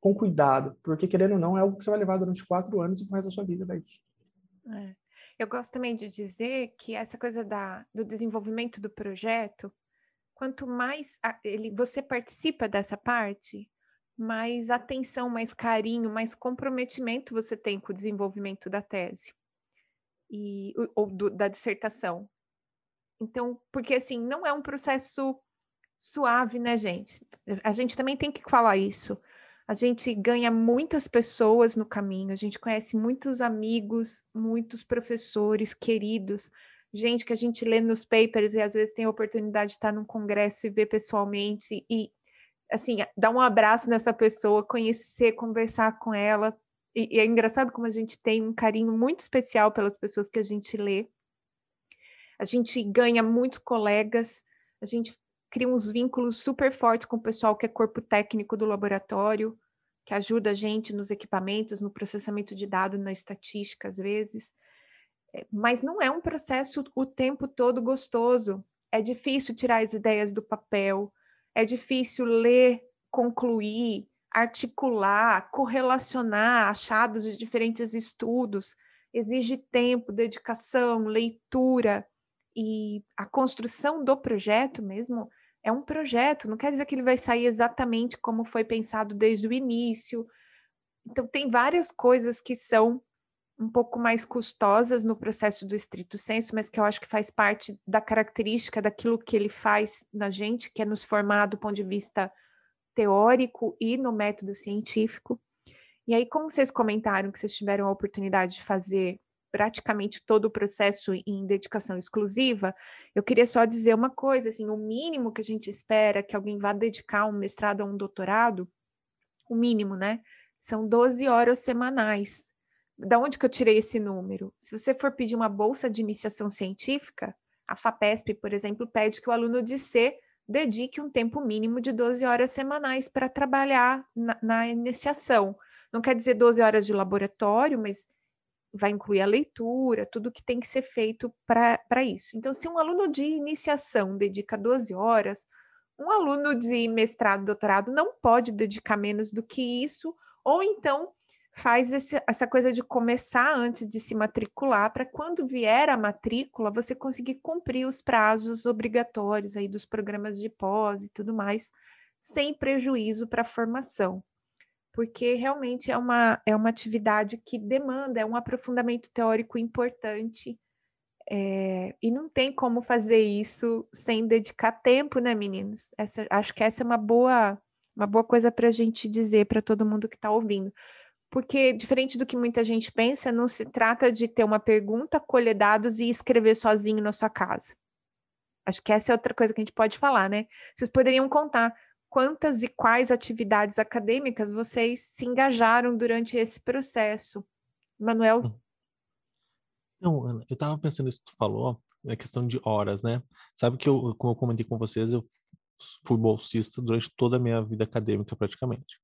B: com cuidado, porque, querendo ou não, é algo que você vai levar durante quatro anos e pro da sua vida daí.
A: É. Eu gosto também de dizer que essa coisa da, do desenvolvimento do projeto, quanto mais a, ele, você participa dessa parte, mais atenção, mais carinho, mais comprometimento você tem com o desenvolvimento da tese e ou do, da dissertação. Então, porque assim, não é um processo suave, né, gente? A gente também tem que falar isso. A gente ganha muitas pessoas no caminho, a gente conhece muitos amigos, muitos professores queridos, gente que a gente lê nos papers e às vezes tem a oportunidade de estar num congresso e ver pessoalmente e assim, dar um abraço nessa pessoa, conhecer, conversar com ela. E, e é engraçado como a gente tem um carinho muito especial pelas pessoas que a gente lê. A gente ganha muitos colegas, a gente cria uns vínculos super fortes com o pessoal que é corpo técnico do laboratório, que ajuda a gente nos equipamentos, no processamento de dados, na estatística, às vezes. É, mas não é um processo o tempo todo gostoso. É difícil tirar as ideias do papel, é difícil ler, concluir, articular, correlacionar achados de diferentes estudos, exige tempo, dedicação, leitura e a construção do projeto mesmo é um projeto, não quer dizer que ele vai sair exatamente como foi pensado desde o início. Então tem várias coisas que são um pouco mais custosas no processo do estrito senso, mas que eu acho que faz parte da característica daquilo que ele faz na gente, que é nos formar do ponto de vista teórico e no método científico. E aí, como vocês comentaram que vocês tiveram a oportunidade de fazer praticamente todo o processo em dedicação exclusiva, eu queria só dizer uma coisa, assim, o mínimo que a gente espera que alguém vá dedicar um mestrado ou um doutorado, o mínimo, né, são 12 horas semanais da onde que eu tirei esse número? Se você for pedir uma bolsa de iniciação científica, a FAPESP, por exemplo, pede que o aluno de C dedique um tempo mínimo de 12 horas semanais para trabalhar na, na, iniciação. Não quer dizer 12 horas de laboratório, mas vai incluir a leitura, tudo que tem que ser feito para isso. Então, se um aluno de iniciação dedica 12 horas, um aluno de mestrado, doutorado não pode dedicar menos do que isso, ou então faz esse, essa coisa de começar antes de se matricular, para quando vier a matrícula, você conseguir cumprir os prazos obrigatórios aí dos programas de pós e tudo mais, sem prejuízo para a formação. Porque realmente é uma, é uma atividade que demanda, é um aprofundamento teórico importante, é, e não tem como fazer isso sem dedicar tempo, né, meninos? Essa, acho que essa é uma boa, uma boa coisa para a gente dizer para todo mundo que está ouvindo porque, diferente do que muita gente pensa, não se trata de ter uma pergunta, colher dados e escrever sozinho na sua casa. Acho que essa é outra coisa que a gente pode falar, né? Vocês poderiam contar quantas e quais atividades acadêmicas vocês se engajaram durante esse processo. Manuel? Hum.
C: Não, Ana, eu estava pensando isso que tu falou, é questão de horas, né? Sabe que eu, como eu comentei com vocês, eu fui bolsista durante toda a minha vida acadêmica praticamente.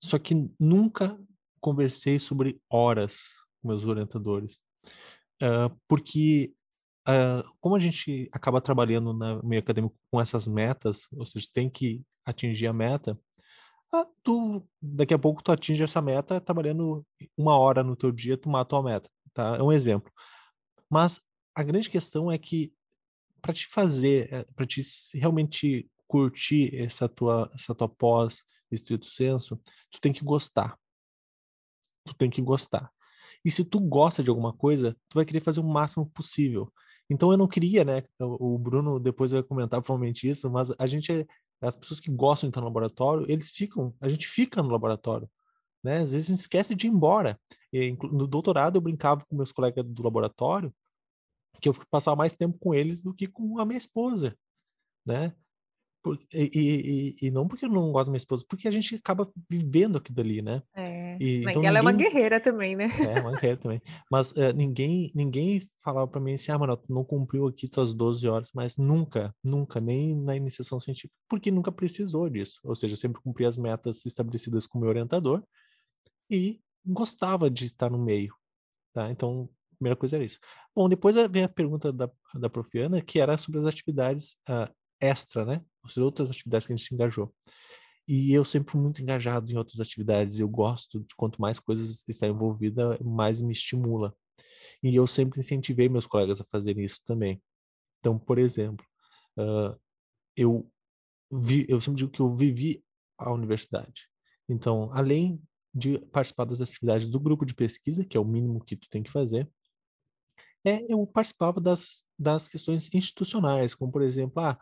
C: Só que nunca conversei sobre horas com meus orientadores, uh, porque uh, como a gente acaba trabalhando no meio acadêmico com essas metas, ou seja, tem que atingir a meta, ah, tu daqui a pouco tu atinge essa meta trabalhando uma hora no teu dia, tu mata a meta, tá? É um exemplo. Mas a grande questão é que para te fazer, eh, para te realmente curtir essa tua essa tua pós estrito senso, tu tem que gostar. Tu tem que gostar. E se tu gosta de alguma coisa, tu vai querer fazer o máximo possível. Então eu não queria, né? O Bruno depois vai comentar provavelmente isso, mas a gente é, as pessoas que gostam de estar no laboratório, eles ficam, a gente fica no laboratório. Né? Às vezes a gente esquece de ir embora. E, no doutorado eu brincava com meus colegas do laboratório que eu passava mais tempo com eles do que com a minha esposa, né? Por, e, e, e, não porque eu não gosto da minha esposa, porque a gente acaba vivendo aquilo ali, né?
A: É, e, então, ela ninguém, é uma guerreira também, né?
C: É, uma guerreira também. Mas uh, ninguém, ninguém falava para mim assim, ah, mano, tu não cumpriu aqui tuas 12 horas, mas nunca, nunca, nem na iniciação científica, porque nunca precisou disso. Ou seja, eu sempre cumpri as metas estabelecidas com o meu orientador e gostava de estar no meio, tá? Então, a primeira coisa era isso. Bom, depois vem a pergunta da, da Profiana, que era sobre as atividades uh, extra, né? As outras atividades que a gente se engajou. E eu sempre muito engajado em outras atividades. Eu gosto de quanto mais coisas está envolvida, mais me estimula. E eu sempre incentivei meus colegas a fazerem isso também. Então, por exemplo, uh, eu vi, eu sempre digo que eu vivi a universidade. Então, além de participar das atividades do grupo de pesquisa, que é o mínimo que tu tem que fazer, é, eu participava das, das questões institucionais, como por exemplo, ah,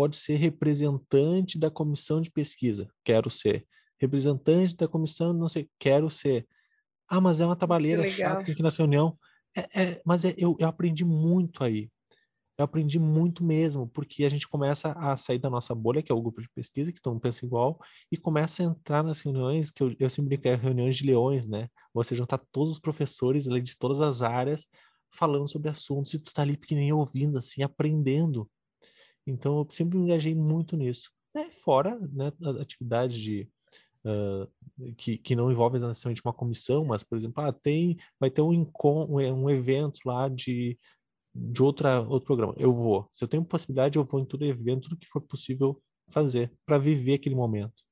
C: pode ser representante da comissão de pesquisa, quero ser. Representante da comissão, não sei, quero ser. Ah, mas é uma trabalheira chata, tem que ir nessa reunião. É, é, mas é, eu, eu aprendi muito aí. Eu aprendi muito mesmo, porque a gente começa a sair da nossa bolha, que é o grupo de pesquisa, que todo mundo pensa igual, e começa a entrar nas reuniões, que eu, eu sempre brinco, é reuniões de leões, né? Você juntar todos os professores de todas as áreas falando sobre assuntos, e tu tá ali pequenininho ouvindo, assim, aprendendo. Então, eu sempre me engajei muito nisso. Né? Fora né, atividades de, uh, que, que não envolvem necessariamente uma comissão, mas, por exemplo, ah, tem, vai ter um, um, um evento lá de, de outra, outro programa. Eu vou. Se eu tenho possibilidade, eu vou em todo evento, tudo que for possível fazer, para viver aquele momento.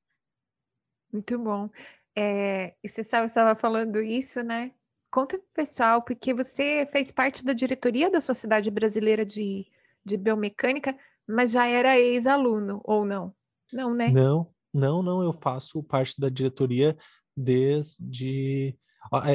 A: Muito bom. É, e você sabe, estava falando isso, né? Conta pro pessoal, porque você fez parte da diretoria da Sociedade Brasileira de, de Biomecânica, mas já era ex-aluno, ou não? Não, né?
C: Não, não, não. Eu faço parte da diretoria desde.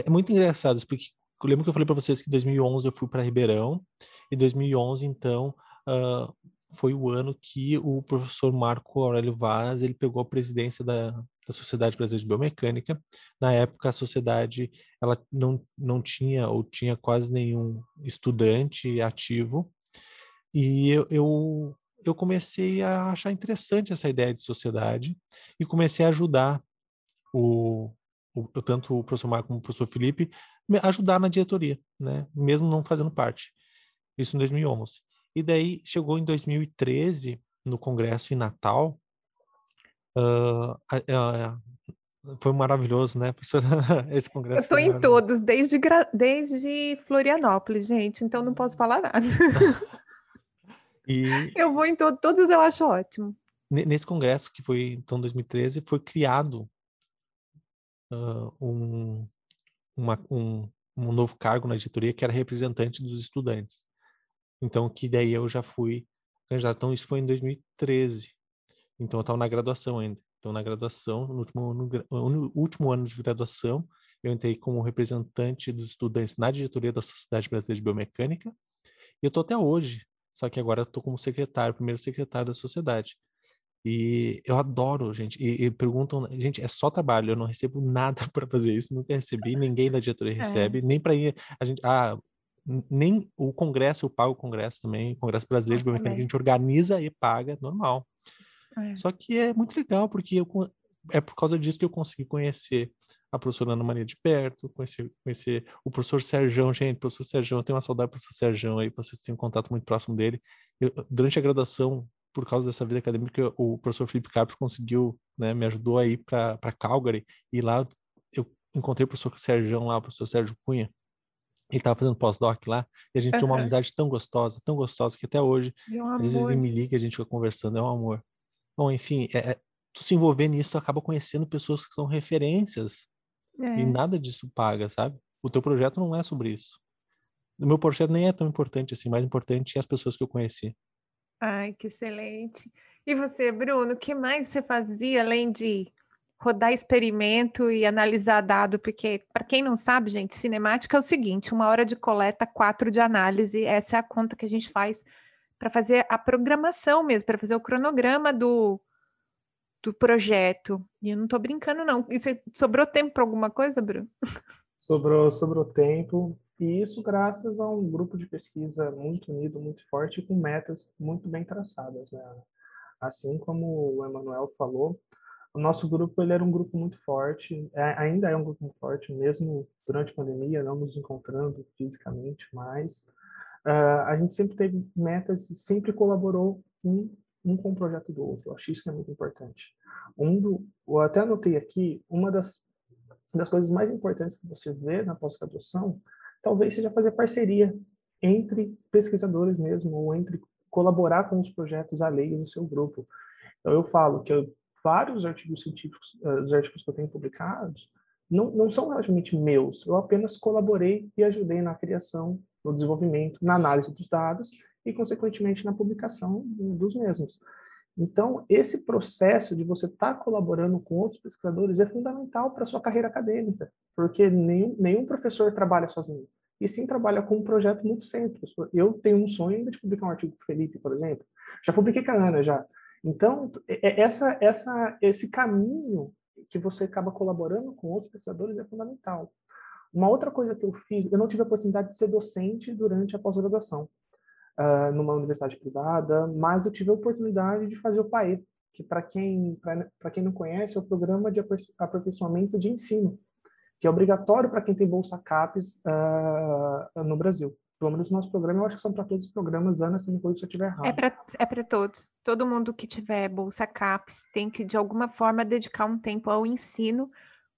C: É muito engraçado, porque eu lembro que eu falei para vocês que em 2011 eu fui para Ribeirão, e 2011, então, uh, foi o ano que o professor Marco Aurélio Vaz ele pegou a presidência da, da Sociedade Brasileira de Biomecânica. Na época, a sociedade ela não, não tinha ou tinha quase nenhum estudante ativo, e eu, eu eu comecei a achar interessante essa ideia de sociedade e comecei a ajudar o, o tanto o professor Marco como o professor Felipe ajudar na diretoria, né? Mesmo não fazendo parte. Isso em 2011. E daí chegou em 2013 no congresso em Natal. Uh, uh, foi maravilhoso, né, professora? Esse congresso.
A: Eu estou em todos, desde, desde Florianópolis, gente, então não posso falar nada. E eu vou em to todos, eu acho ótimo.
C: Nesse congresso, que foi então 2013, foi criado uh, um, uma, um, um novo cargo na editoria que era representante dos estudantes. Então, que daí eu já fui candidato. Então, isso foi em 2013. Então, eu estava na graduação ainda. Então, na graduação, no último, ano, no último ano de graduação, eu entrei como representante dos estudantes na diretoria da Sociedade Brasileira de Biomecânica. E eu estou até hoje só que agora eu tô como secretário, primeiro secretário da sociedade. E eu adoro, gente. E, e, perguntam, gente, é só trabalho, eu não recebo nada para fazer isso, nunca recebi, ninguém da diretoria é. recebe, nem para ir. A gente, ah, nem o Congresso, eu pago o Congresso também, o Congresso Brasileiro de Biomecânica, a gente organiza e paga normal. É. Só que é muito legal, porque eu, é por causa disso que eu consegui conhecer a professora Ana Maria de perto, conhecer, conhecer o professor Serjão, gente, professor Serjão, eu tenho uma saudade do professor Serjão aí, vocês têm um contato muito próximo dele. Eu, durante a graduação, por causa dessa vida acadêmica, o professor Felipe Carpes conseguiu, né, me ajudou aí para Calgary, e lá eu encontrei o professor Serjão lá, o professor Sérgio Cunha, ele estava fazendo pós-doc lá, e a gente uhum. tinha uma amizade tão gostosa, tão gostosa, que até hoje, um às vezes ele me liga, a gente fica conversando, é um amor. Bom, enfim, é, é tu se envolver nisso, tu acaba conhecendo pessoas que são referências, é. e nada disso paga, sabe? O teu projeto não é sobre isso. O meu projeto nem é tão importante assim, mais importante é as pessoas que eu conheci.
A: Ai, que excelente. E você, Bruno, o que mais você fazia além de rodar experimento e analisar dado, porque, para quem não sabe, gente, cinemática é o seguinte: uma hora de coleta, quatro de análise. Essa é a conta que a gente faz para fazer a programação mesmo, para fazer o cronograma do, do projeto. E eu não estou brincando, não. E você, sobrou tempo para alguma coisa, Bruno?
B: Sobrou, sobrou tempo. E isso graças a um grupo de pesquisa muito unido, muito forte, com metas muito bem traçadas. Né? Assim como o Emanuel falou, o nosso grupo ele era um grupo muito forte, é, ainda é um grupo muito forte, mesmo durante a pandemia, não nos encontrando fisicamente, mas uh, a gente sempre teve metas e sempre colaborou um, um com o projeto do outro. Eu acho isso que é muito importante. Um do, eu até anotei aqui, uma das, das coisas mais importantes que você vê na pós-graduação, talvez seja fazer parceria entre pesquisadores mesmo, ou entre colaborar com os projetos alheios do seu grupo. Então, eu falo que eu vários artigos científicos, uh, os artigos que eu tenho publicados, não, não são relativamente meus. Eu apenas colaborei e ajudei na criação, no desenvolvimento, na análise dos dados e, consequentemente, na publicação dos mesmos. Então, esse processo de você estar tá colaborando com outros pesquisadores é fundamental para a sua carreira acadêmica, porque nenhum, nenhum professor trabalha sozinho, e sim trabalha com um projeto muito cêntrico. Eu tenho um sonho ainda de publicar um artigo com o Felipe, por exemplo. Já publiquei com a Ana, já. Então, é, é, essa, essa, esse caminho que você acaba colaborando com outros pesquisadores é fundamental. Uma outra coisa que eu fiz, eu não tive a oportunidade de ser docente durante a pós-graduação uh, numa universidade privada, mas eu tive a oportunidade de fazer o PAE, que para quem para quem não conhece é o programa de aperfeiçoamento de ensino, que é obrigatório para quem tem bolsa CAPES uh, no Brasil pelo menos no nosso programa, eu acho que são para todos os programas, Ana, se não for se eu estiver errado.
A: É para é todos. Todo mundo que tiver Bolsa CAPES tem que, de alguma forma, dedicar um tempo ao ensino,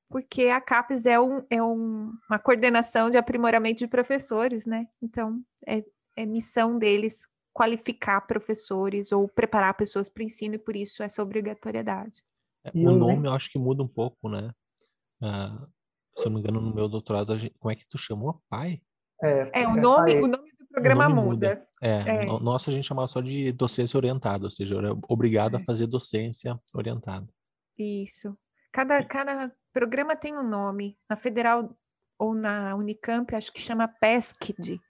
A: porque a CAPES é, um, é um, uma coordenação de aprimoramento de professores, né? Então, é, é missão deles qualificar professores ou preparar pessoas para o ensino, e por isso essa obrigatoriedade.
C: É, o nome eu acho que muda um pouco, né? Uh, se eu não me engano, no meu doutorado, gente, como é que tu chamou? Pai?
A: É, é o, nome, o nome do programa nome muda. muda.
C: É, é. Nossa, a gente chamava só de docência orientada, ou seja, era obrigado a é. fazer docência orientada.
A: Isso. Cada, cada programa tem um nome. Na Federal ou na Unicamp, acho que chama PESCD.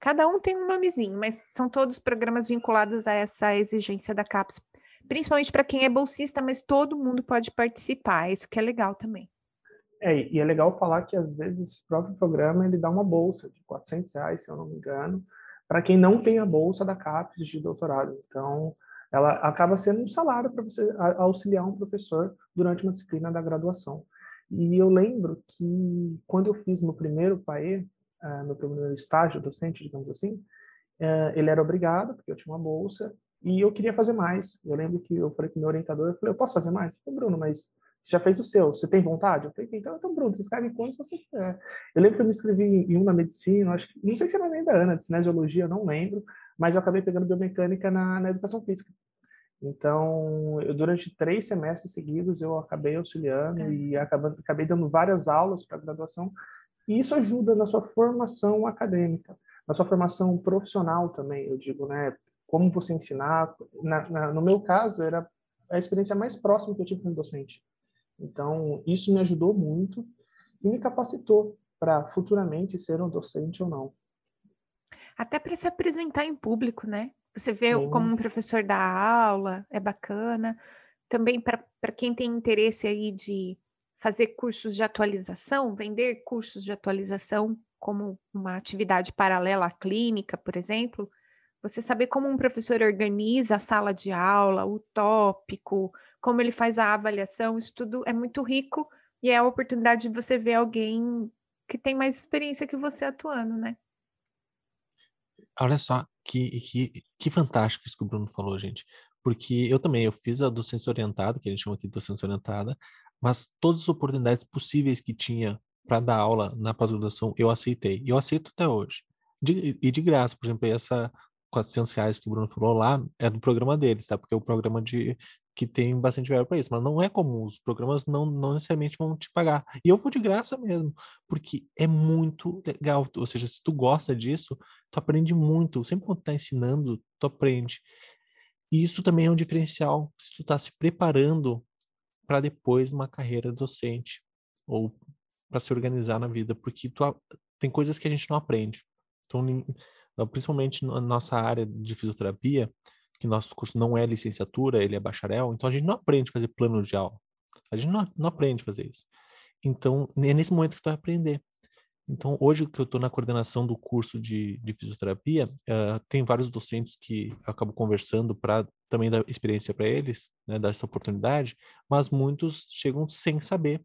A: Cada um tem um nomezinho, mas são todos programas vinculados a essa exigência da CAPES. Principalmente para quem é bolsista, mas todo mundo pode participar. Isso que é legal também.
B: É, e é legal falar que às vezes o próprio programa ele dá uma bolsa de 400 reais, se eu não me engano, para quem não tem a bolsa da CAPES de doutorado. Então, ela acaba sendo um salário para você auxiliar um professor durante uma disciplina da graduação. E eu lembro que quando eu fiz meu primeiro PAE, uh, meu primeiro estágio docente, digamos assim, uh, ele era obrigado, porque eu tinha uma bolsa, e eu queria fazer mais. Eu lembro que eu falei com o meu orientador, eu falei, eu posso fazer mais? Ele falou, Bruno, mas você já fez o seu, você tem vontade? Eu falei, então, então Bruno, você escreve quantos você quiser. Eu lembro que eu me inscrevi em um na medicina, acho que, não sei se era nem da Ana, de cinesiologia, não lembro, mas eu acabei pegando biomecânica na, na educação física. Então, eu, durante três semestres seguidos, eu acabei auxiliando é. e acabei, acabei dando várias aulas para graduação, e isso ajuda na sua formação acadêmica, na sua formação profissional também, eu digo, né? Como você ensinar. Na, na, no meu caso, era a experiência mais próxima que eu tive como docente. Então, isso me ajudou muito e me capacitou para futuramente ser um docente ou não.
A: Até para se apresentar em público, né? Você vê Sim. como um professor dá aula, é bacana. Também para quem tem interesse aí de fazer cursos de atualização, vender cursos de atualização, como uma atividade paralela à clínica, por exemplo, você saber como um professor organiza a sala de aula, o tópico, como ele faz a avaliação, isso tudo é muito rico e é a oportunidade de você ver alguém que tem mais experiência que você atuando, né?
C: Olha só, que, que, que fantástico isso que o Bruno falou, gente. Porque eu também, eu fiz a docência orientada, que a gente chama aqui de docência orientada, mas todas as oportunidades possíveis que tinha para dar aula na pós-graduação, eu aceitei. E eu aceito até hoje. De, e de graça, por exemplo, essa 400 reais que o Bruno falou lá é do programa deles, tá? Porque é o programa de que tem bastante verba para isso, mas não é comum, os programas não, não necessariamente vão te pagar. E eu vou de graça mesmo, porque é muito legal, ou seja, se tu gosta disso, tu aprende muito, sempre quando tu tá ensinando, tu aprende. E isso também é um diferencial, se tu tá se preparando para depois uma carreira docente ou para se organizar na vida, porque tu, tem coisas que a gente não aprende. Então, principalmente na nossa área de fisioterapia, que nosso curso não é licenciatura, ele é bacharel, então a gente não aprende a fazer plano de aula. A gente não, não aprende a fazer isso. Então, é nesse momento que tu vai aprender. Então, hoje que eu estou na coordenação do curso de, de fisioterapia, uh, tem vários docentes que acabo conversando para também dar experiência para eles, né, dar essa oportunidade, mas muitos chegam sem saber.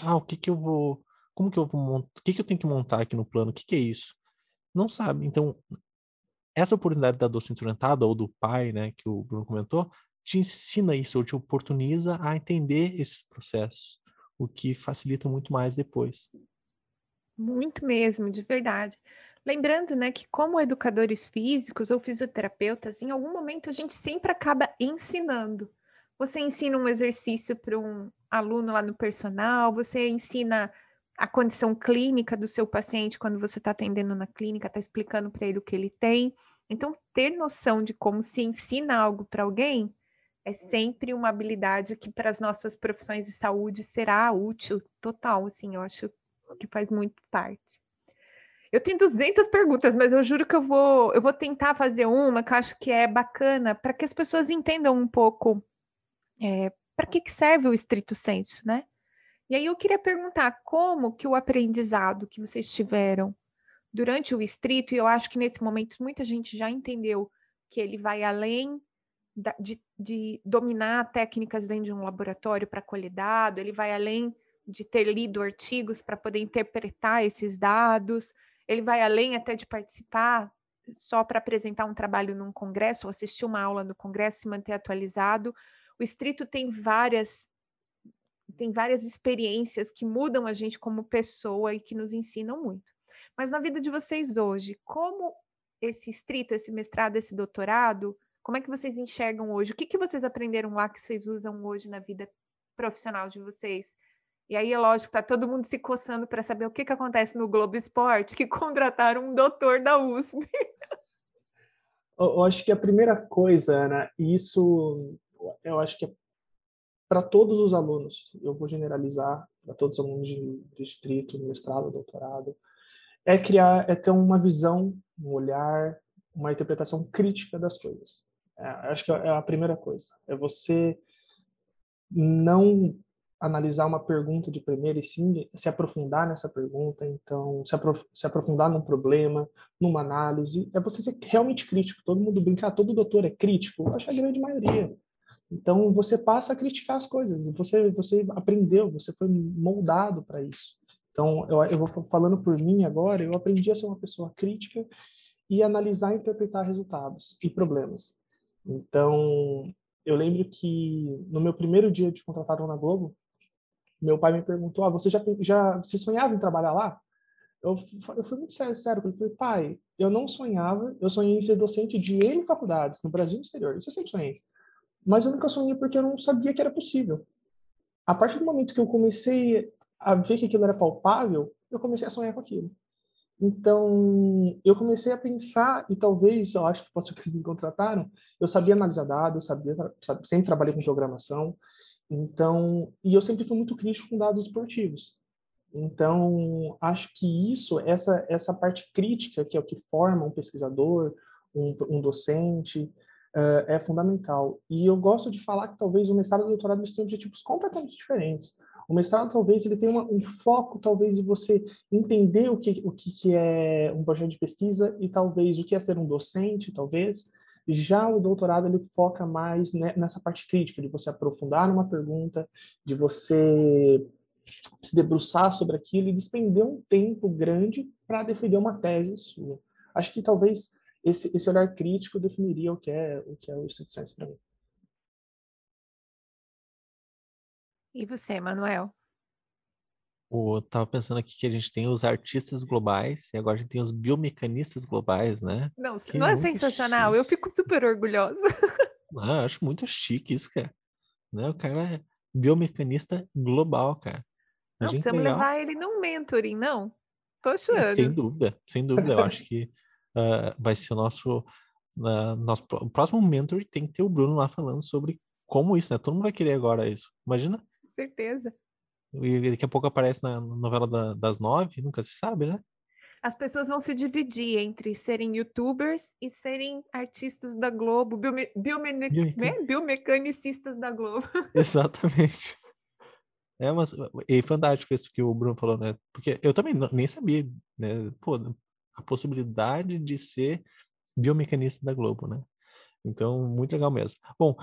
C: Ah, o que que eu vou, como que eu vou montar, o que que eu tenho que montar aqui no plano, o que que é isso? Não sabe. Então, essa oportunidade da docente orientada ou do pai, né, que o Bruno comentou, te ensina isso, ou te oportuniza a entender esses processos, o que facilita muito mais depois.
A: Muito mesmo, de verdade. Lembrando, né, que como educadores físicos ou fisioterapeutas, em algum momento a gente sempre acaba ensinando. Você ensina um exercício para um aluno lá no personal, você ensina a condição clínica do seu paciente quando você está atendendo na clínica, está explicando para ele o que ele tem. Então, ter noção de como se ensina algo para alguém é sempre uma habilidade que para as nossas profissões de saúde será útil total, assim, eu acho que faz muito parte. Eu tenho 200 perguntas, mas eu juro que eu vou, eu vou tentar fazer uma que eu acho que é bacana para que as pessoas entendam um pouco é, para que, que serve o estrito senso, né? E aí eu queria perguntar como que o aprendizado que vocês tiveram durante o estrito, e eu acho que nesse momento muita gente já entendeu que ele vai além da, de, de, dominar técnicas dentro de um laboratório para colher dado, ele vai além de ter lido artigos para poder interpretar esses dados, ele vai além até de participar só para apresentar um trabalho num congresso, ou assistir uma aula no congresso, se manter atualizado. O estrito tem várias tem várias experiências que mudam a gente como pessoa e que nos ensinam muito. Mas na vida de vocês hoje, como esse estrito, esse mestrado, esse doutorado, como é que vocês enxergam hoje? O que, que vocês aprenderam lá que vocês usam hoje na vida profissional de vocês? E aí é lógico, tá todo mundo se coçando para saber o que, que acontece no Globo Esporte, que contrataram um doutor da USP.
B: Eu acho que a primeira coisa, Ana, isso eu acho que é para todos os alunos, eu vou generalizar para todos os alunos de distrito, mestrado, doutorado, é criar, é ter uma visão, um olhar, uma interpretação crítica das coisas. É, acho que é a primeira coisa. É você não analisar uma pergunta de primeira e sim se aprofundar nessa pergunta, então se, aprof se aprofundar num problema, numa análise, é você ser realmente crítico. Todo mundo brincar, todo doutor é crítico, eu acho a grande maioria. Então você passa a criticar as coisas. Você você aprendeu, você foi moldado para isso. Então eu, eu vou falando por mim agora. Eu aprendi a ser uma pessoa crítica e analisar e interpretar resultados e problemas. Então eu lembro que no meu primeiro dia de contratado na Globo, meu pai me perguntou: ah, você já já você sonhava em trabalhar lá? Eu, eu fui muito sério, sério. Eu falei, pai, eu não sonhava, eu sonhei em ser docente de N faculdades no Brasil e no exterior. Isso eu sempre sonhei. Mas eu nunca sonhei porque eu não sabia que era possível. A partir do momento que eu comecei a ver que aquilo era palpável, eu comecei a sonhar com aquilo. Então, eu comecei a pensar, e talvez, eu acho que pode ser que vocês me contrataram, eu sabia analisar dados, sabia, sempre trabalhei com programação, então, e eu sempre fui muito crítico com dados esportivos. Então, acho que isso, essa, essa parte crítica, que é o que forma um pesquisador, um, um docente, uh, é fundamental. E eu gosto de falar que talvez o mestrado e o doutorado têm objetivos completamente diferentes. O mestrado, talvez, ele tenha uma, um foco, talvez, de você entender o que, o que é um projeto de pesquisa e, talvez, o que é ser um docente, talvez. Já o doutorado, ele foca mais nessa parte crítica, de você aprofundar numa pergunta, de você se debruçar sobre aquilo e despender um tempo grande para defender uma tese sua. Acho que, talvez, esse, esse olhar crítico definiria o que é o que é o Instituições para mim.
A: E você, Manuel?
C: Eu tava pensando aqui que a gente tem os artistas globais e agora a gente tem os biomecanistas globais, né?
A: Não, que não é sensacional? Chique. Eu fico super orgulhosa.
C: Ah, eu acho muito chique isso, cara. Né? O cara é biomecanista global, cara.
A: Não, precisamos legal. levar ele num mentoring, não? Tô achando.
C: Sem dúvida, sem dúvida. Eu acho que uh, vai ser o nosso, uh, nosso o próximo mentor tem que ter o Bruno lá falando sobre como isso, né? Todo mundo vai querer agora isso. Imagina
A: certeza.
C: E daqui a pouco aparece na novela da, das nove, nunca se sabe, né?
A: As pessoas vão se dividir entre serem youtubers e serem artistas da Globo, biome, biome, né? biomecanicistas da Globo.
C: Exatamente. É, mas é fantástico isso que o Bruno falou, né? Porque eu também nem sabia, né? Pô, a possibilidade de ser biomecanista da Globo, né? Então, muito legal mesmo. Bom,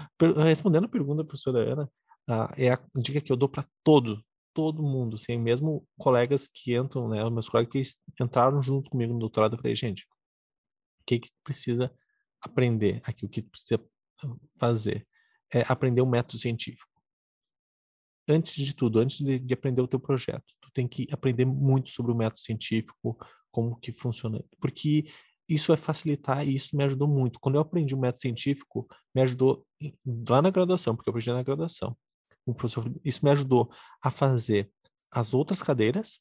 C: respondendo a pergunta da professora Ana, ah, é a dica que eu dou para todo, todo mundo, assim, mesmo colegas que entram, né, meus colegas que entraram junto comigo no doutorado, eu falei, gente, o que que precisa aprender aqui, o que precisa fazer? É aprender o um método científico. Antes de tudo, antes de, de aprender o teu projeto, tu tem que aprender muito sobre o método científico, como que funciona, porque isso vai facilitar e isso me ajudou muito. Quando eu aprendi o método científico, me ajudou lá na graduação, porque eu aprendi na graduação o professor, isso me ajudou a fazer as outras cadeiras,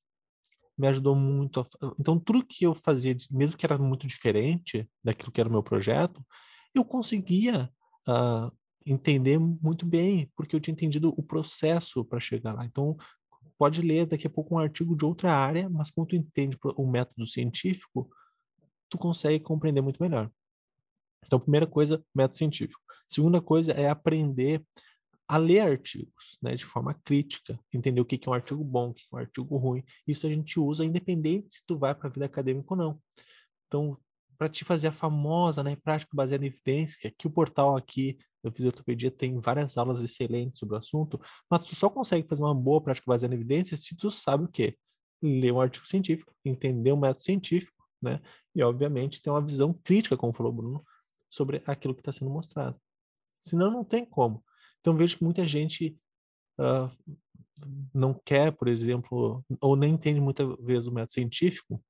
C: me ajudou muito. A, então, tudo que eu fazia, mesmo que era muito diferente daquilo que era o meu projeto, eu conseguia uh, entender muito bem, porque eu tinha entendido o processo para chegar lá. Então, pode ler daqui a pouco um artigo de outra área, mas quando tu entende o método científico, tu consegue compreender muito melhor. Então, primeira coisa, método científico. Segunda coisa é aprender a ler artigos, né, de forma crítica, entender o que, é um artigo bom, o que é um artigo ruim. Isso a gente usa independente se tu vai para a vida acadêmica ou não. Então, para te fazer a famosa né, prática baseada em evidência, que o portal aqui do Fisiotopedia tem várias aulas excelentes sobre o assunto, mas tu só consegue fazer uma boa prática baseada em evidência se tu sabe o quê? Ler um artigo científico, entender um método científico, né? E, obviamente, ter uma visão crítica, como falou o Bruno, sobre aquilo que está sendo mostrado. Senão, não tem como. Então vejo que muita gente uh, não quer, por exemplo, ou nem entende muitas vezes o método científico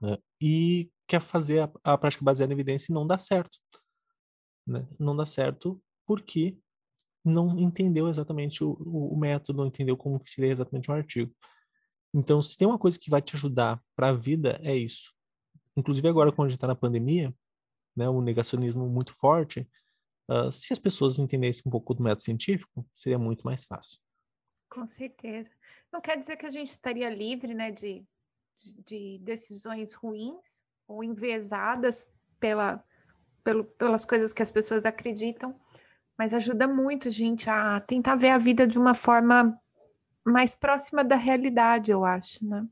C: né, e quer fazer a, a, prática baseada em evidência e não dá certo. Né? Não dá certo porque não entendeu exatamente o, o, o método, não entendeu como que seria exatamente um artigo. Então, se tem uma coisa que vai te ajudar para a vida, é isso. Inclusive agora, quando a gente está na pandemia, né, um negacionismo muito forte, Uh, se as pessoas entendessem um pouco do método científico, seria muito mais fácil.
A: Com certeza. Não quer dizer que a gente estaria livre né, de, de, de decisões ruins ou enviesadas pela, pelo, pelas coisas que as pessoas acreditam, mas ajuda muito gente a tentar ver a vida de uma forma mais próxima da realidade, eu acho, né?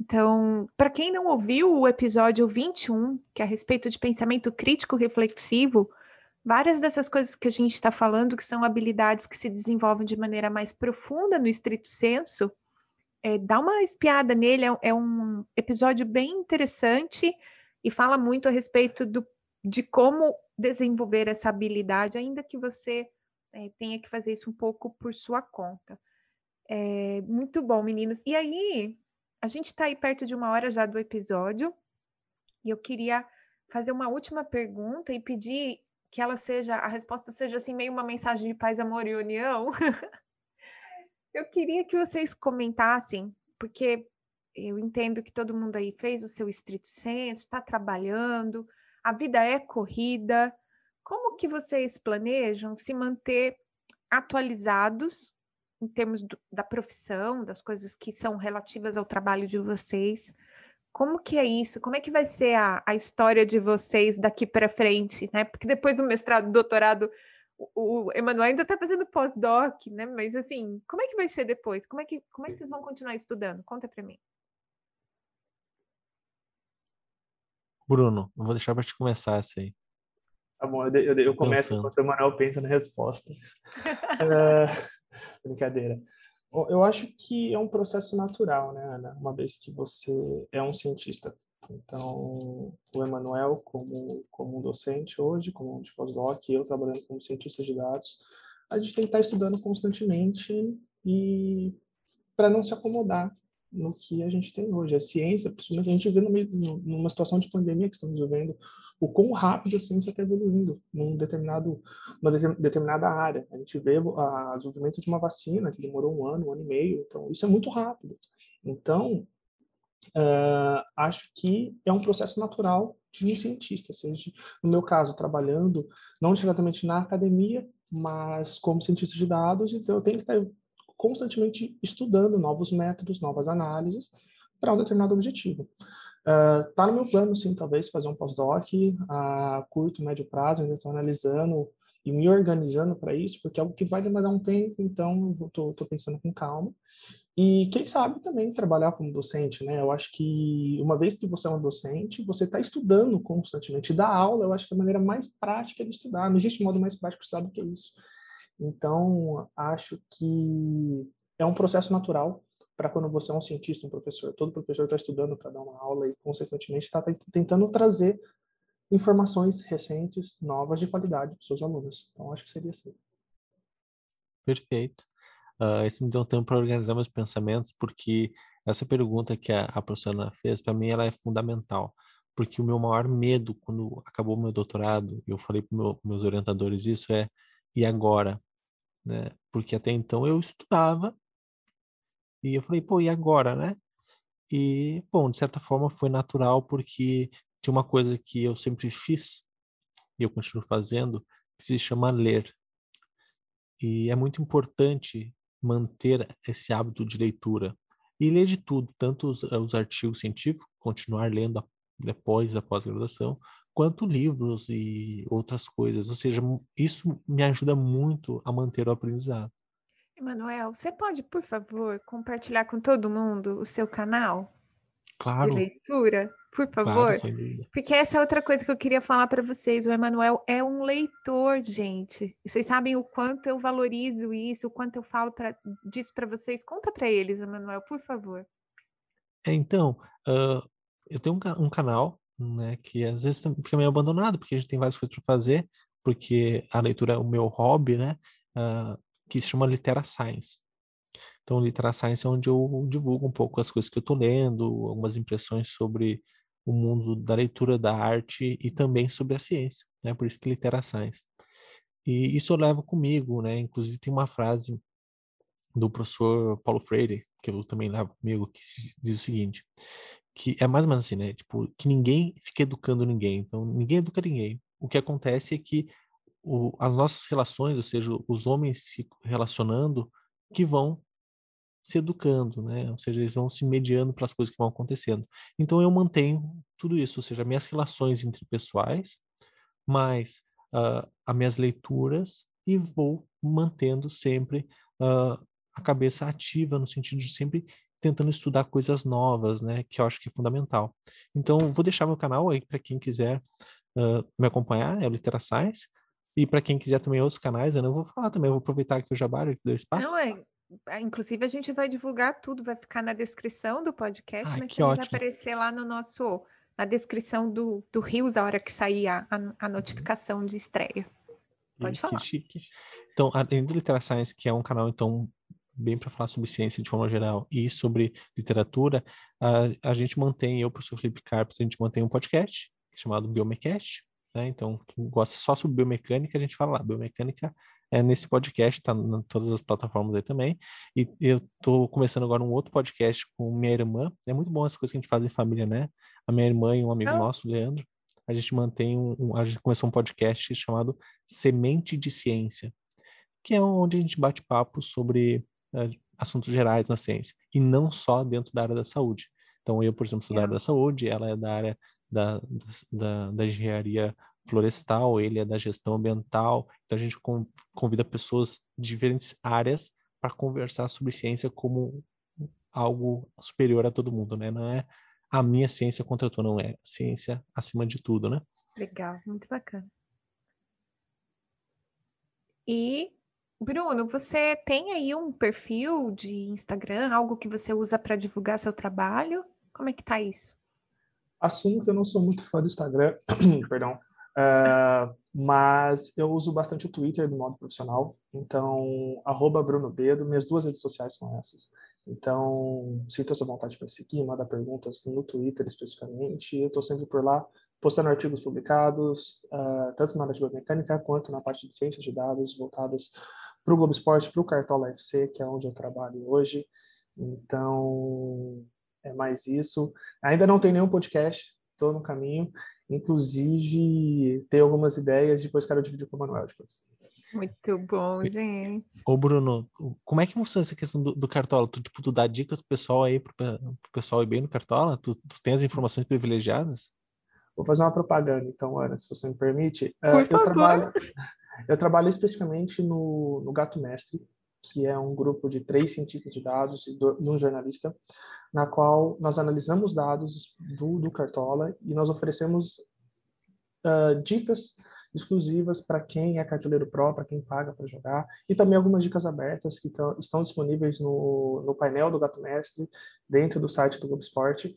A: Então, para quem não ouviu o episódio 21, que é a respeito de pensamento crítico reflexivo, várias dessas coisas que a gente está falando, que são habilidades que se desenvolvem de maneira mais profunda no estrito senso, é, dá uma espiada nele, é, é, um episódio bem interessante e fala muito a respeito do, de como desenvolver essa habilidade, ainda que você é, tenha que fazer isso um pouco por sua conta. É, muito bom, meninos. E aí, a gente está aí perto de uma hora já do episódio, e eu queria fazer uma última pergunta e pedir que ela seja, a resposta seja assim, meio uma mensagem de paz, amor e união. eu queria que vocês comentassem, porque eu entendo que todo mundo aí fez o seu estrito senso, está trabalhando, a vida é corrida. Como que vocês planejam se manter atualizados em termos do, da profissão, das coisas que são relativas ao trabalho de vocês? Como que é isso? Como é que vai ser a, a história de vocês daqui para frente, né? Porque depois do mestrado, doutorado, o Emanuel ainda está fazendo pós-doc, né? Mas assim, como é que vai ser depois? Como é que, como é que vocês vão continuar estudando? Conta para mim.
C: Bruno, eu vou deixar para te começar essa aí.
B: Tá bom, eu, eu, eu começo enquanto o Emanuel pensa na resposta. uh, brincadeira. Eu acho que é um processo natural, né, Ana? Uma vez que você é um cientista. Então, o Emanuel, como, como um docente hoje, como um pós-doc, eu trabalhando como cientista de dados, a gente tem que estar estudando constantemente e para não se acomodar no que a gente tem hoje. A ciência, principalmente a gente vê meio, numa situação de pandemia que estamos vivendo, o quão rápido a ciência está evoluindo num determinado, numa determinada área. A gente vê o desenvolvimento de uma vacina que demorou um ano, um ano e meio, então isso é muito rápido. Então, uh, acho que é um processo natural de um cientista, seja, no meu caso, trabalhando não diretamente na academia, mas como cientista de dados, então eu tenho que estar constantemente estudando novos métodos, novas análises para um determinado objetivo. Uh, no meu plano, sim, talvez fazer um pós-doc a curto, médio prazo, ainda estou analisando e me organizando para isso, porque é algo que vai demorar um tempo, então estou pensando com calma. E quem sabe também trabalhar como docente, né? Eu acho que uma vez que você é um docente, você está estudando constantemente. Dar aula, eu acho que é a maneira mais prática de estudar. Não existe modo mais prático de estudar do que isso. Então, acho que é um processo natural para quando você é um cientista, um professor. Todo professor está estudando para dar uma aula e, consequentemente, está tentando trazer informações recentes, novas, de qualidade para os seus alunos. Então, acho que seria assim.
C: Perfeito. Uh, me deu um tempo para organizar meus pensamentos, porque essa pergunta que a, a professora fez, para mim, ela é fundamental. Porque o meu maior medo, quando acabou meu doutorado, eu falei para meu, meus orientadores isso, é e agora? Né? Porque até então eu estudava e eu falei, pô, e agora, né? E, bom, de certa forma foi natural porque tinha uma coisa que eu sempre fiz e eu continuo fazendo, que se chama ler. E é muito importante manter esse hábito de leitura e ler de tudo, tanto os, os artigos científicos, continuar lendo depois da pós-graduação, quanto livros e outras coisas. Ou seja, isso me ajuda muito a manter o aprendizado.
A: Emanuel, você pode, por favor, compartilhar com todo mundo o seu canal
C: claro.
A: de leitura? Por favor.
C: Claro,
A: Porque essa é outra coisa que eu queria falar para vocês. O Emanuel é um leitor, gente. E vocês sabem o quanto eu valorizo isso, o quanto eu falo pra, disso para vocês. Conta para eles, Emanuel, por favor.
C: É, então, uh, eu tenho um, um canal né? Que às vezes fica meio abandonado, porque a gente tem várias coisas para fazer, porque a leitura é o meu hobby, né? Uh, que se chama Litera Science. Então, Litera Science é onde eu divulgo um pouco as coisas que eu estou lendo, algumas impressões sobre o mundo da leitura, da arte e também sobre a ciência, né? Por isso que Litera Science. E isso eu levo comigo, né? Inclusive tem uma frase do professor Paulo Freire, que eu também levo comigo, que diz o seguinte: que é mais ou menos assim, né? Tipo, que ninguém fica educando ninguém. Então, ninguém educa ninguém. O que acontece é que o, as nossas relações, ou seja, os homens se relacionando, que vão se educando, né? Ou seja, eles vão se mediando para as coisas que vão acontecendo. Então, eu mantenho tudo isso, ou seja, minhas relações interpessoais, mais uh, as minhas leituras, e vou mantendo sempre uh, a cabeça ativa, no sentido de sempre tentando estudar coisas novas, né? Que eu acho que é fundamental. Então, vou deixar meu canal aí para quem quiser uh, me acompanhar, é o Litera Science. E para quem quiser também outros canais, eu não vou falar também, eu vou aproveitar que o Jabari deu espaço.
A: Não, é, é. Inclusive, a gente vai divulgar tudo, vai ficar na descrição do podcast,
C: ah,
A: mas
C: também ótimo.
A: vai aparecer lá no nosso, na descrição do, do Rios, a hora que sair a, a, a uhum. notificação de estreia. Pode e, falar.
C: Que chique. Então, além do Litera Science, que é um canal, então, bem para falar sobre ciência de forma geral e sobre literatura, a, a gente mantém, eu, o professor Felipe Carpes, a gente mantém um podcast chamado Biomecast, né? Então, quem gosta só sobre biomecânica, a gente fala lá, biomecânica é nesse podcast, tá em todas as plataformas aí também. E eu tô começando agora um outro podcast com minha irmã. É muito bom essas coisas que a gente faz em família, né? A minha irmã e um amigo oh. nosso, Leandro, a gente mantém um, um, a gente começou um podcast chamado Semente de Ciência, que é onde a gente bate papo sobre assuntos gerais na ciência, e não só dentro da área da saúde. Então, eu, por exemplo, sou da área da saúde, ela é da área da, da, da engenharia florestal, ele é da gestão ambiental. Então a gente convida pessoas de diferentes áreas para conversar sobre ciência como algo superior a todo mundo, né? Não é a minha ciência contra a tua, não é ciência acima de tudo, né?
A: Legal, muito bacana. E Bruno, você tem aí um perfil de Instagram, algo que você usa para divulgar seu trabalho? Como é que tá isso?
B: Assumo que eu não sou muito fã do Instagram, perdão, Uh, mas eu uso bastante o Twitter do modo profissional, então, arroba Bruno Bedo, minhas duas redes sociais são essas. Então, sinta sua vontade para seguir, manda perguntas no Twitter especificamente, eu estou sempre por lá, postando artigos publicados, uh, tanto na área de biomecânica quanto na parte de ciências de dados, voltadas para o Globo Esporte, para o Cartola FC, que é onde eu trabalho hoje. Então, é mais isso. Ainda não tem nenhum podcast, estou no caminho. Inclusive, tenho algumas ideias, depois quero dividir com o Manuel depois.
A: Muito bom, gente.
C: Ô, Bruno, como é que funciona essa questão do, do Cartola? Tu, tipo, tu dá dicas pro pessoal aí, pro, pro pessoal ir bem no Cartola? Tu, tu tem as informações privilegiadas?
B: Vou fazer uma propaganda, então, Ana, se você me permite.
A: Por uh, eu,
B: trabalho, eu trabalho especificamente no, no Gato Mestre, que é um grupo de três cientistas de dados e, do, um jornalista, na qual nós analisamos dados do, do Cartola e nós oferecemos uh, dicas exclusivas para quem é cartoleiro pro, para quem paga para jogar, e também algumas dicas abertas que tão, estão disponíveis no, no painel do Gato Mestre, dentro do site do Globo Esporte.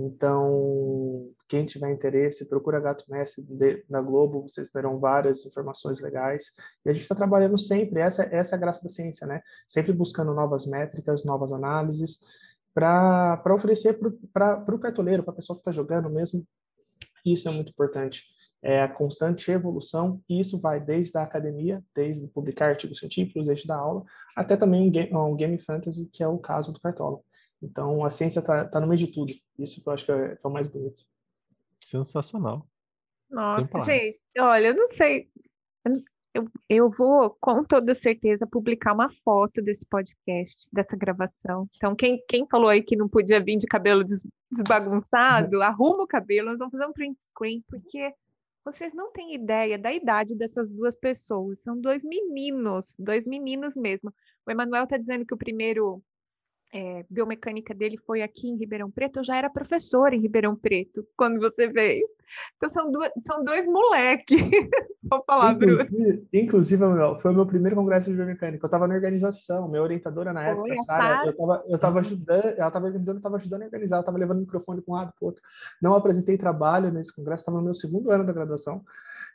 B: Então, quem tiver interesse, procura Gato Mestre da Globo, vocês terão várias informações legais. E a gente está trabalhando sempre, essa, essa é a graça da ciência, né? Sempre buscando novas métricas, novas análises, para oferecer para o cartoleiro, para a pessoa que está jogando mesmo. Isso é muito importante. É a constante evolução, e isso vai desde a academia, desde publicar artigos científicos, desde da aula, até também um game fantasy, que é o caso do Cartola. Então, a ciência está tá no meio de tudo. Isso que eu acho que é, que é o mais bonito.
C: Sensacional.
A: Nossa, gente, olha, eu não sei. Eu, eu vou, com toda certeza, publicar uma foto desse podcast, dessa gravação. Então, quem, quem falou aí que não podia vir de cabelo des, desbagunçado, arruma o cabelo, nós vamos fazer um print screen, porque vocês não têm ideia da idade dessas duas pessoas. São dois meninos, dois meninos mesmo. O Emanuel está dizendo que o primeiro é, biomecânica dele foi aqui em Ribeirão Preto, eu já era professora em Ribeirão Preto quando você veio. Então são, duas, são dois moleques. Vou falar,
B: inclusive, Bruno. Inclusive, foi o meu primeiro congresso de biomecânica. Eu estava na organização, minha orientadora na época, Sara, eu estava eu tava ajudando, ela estava organizando, eu estava ajudando a organizar, eu estava levando o microfone para um lado para o outro. Não apresentei trabalho nesse congresso, estava no meu segundo ano da graduação.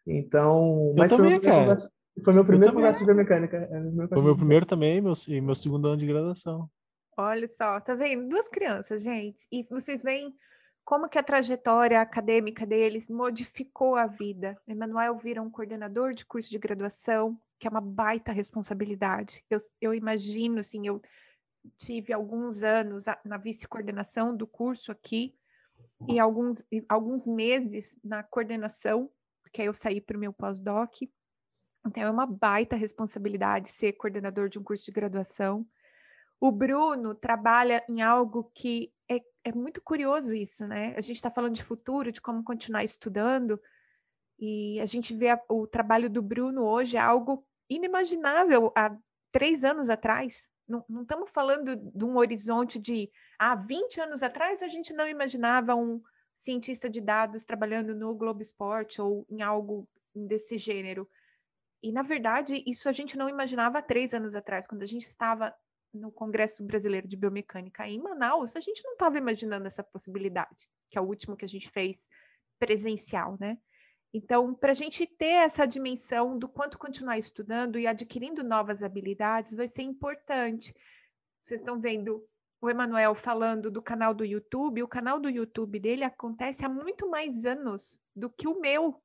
B: Então,
C: mas eu também,
B: foi, meu foi meu primeiro congresso de biomecânica. É
C: meu foi meu primeiro também, meu, meu segundo ano de graduação.
A: Olha só, tá vendo? Duas crianças, gente. E vocês veem como que a trajetória acadêmica deles modificou a vida. Emanuel vira um coordenador de curso de graduação, que é uma baita responsabilidade. Eu, eu imagino, assim, eu tive alguns anos na vice-coordenação do curso aqui e alguns, alguns meses na coordenação, porque aí eu saí para o meu pós-doc. Então, é uma baita responsabilidade ser coordenador de um curso de graduação. O Bruno trabalha em algo que é, é muito curioso isso, né? A gente está falando de futuro, de como continuar estudando, e a gente vê a, o trabalho do Bruno hoje é algo inimaginável há três anos atrás. Não, estamos falando de um horizonte de há ah, 20 anos atrás a gente não imaginava um cientista de dados trabalhando no Globo Esporte ou em algo desse gênero. E, na verdade, isso a gente não imaginava há três anos atrás, quando a gente estava no Congresso Brasileiro de Biomecânica em Manaus, a gente não estava imaginando essa possibilidade, que é o último que a gente fez presencial, né? Então, para a gente ter essa dimensão do quanto continuar estudando e adquirindo novas habilidades, vai ser importante. Vocês estão vendo o Emanuel falando do canal do YouTube, o canal do YouTube dele acontece há muito mais anos do que o meu,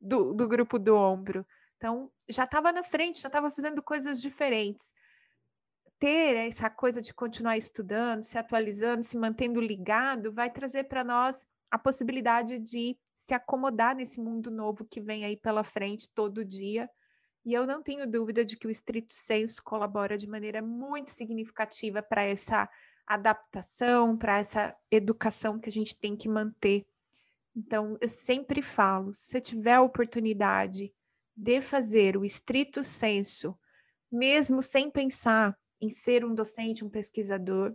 A: do, do grupo do ombro. Então, já estava na frente, já estava fazendo coisas diferentes ter essa coisa de continuar estudando, se atualizando, se mantendo ligado, vai trazer para nós a possibilidade de se acomodar nesse mundo novo que vem aí pela frente todo dia. E eu não tenho dúvida de que o estrito senso colabora de maneira muito significativa para essa adaptação, para essa educação que a gente tem que manter Então, eu sempre falo, se você tiver a oportunidade de fazer o estrito senso, mesmo sem pensar em ser um docente, um pesquisador,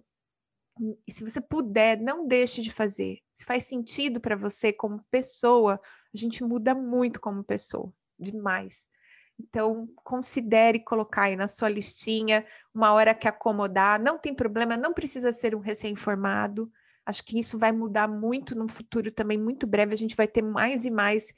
A: e se você puder, não deixe de fazer. Se faz sentido para você como pessoa, a gente muda muito como pessoa, demais. Então, considere colocar aí na sua listinha uma hora que acomodar. Não tem problema, não precisa ser um recém-formado. Acho que isso vai mudar muito no futuro também, muito breve. A gente vai ter mais e mais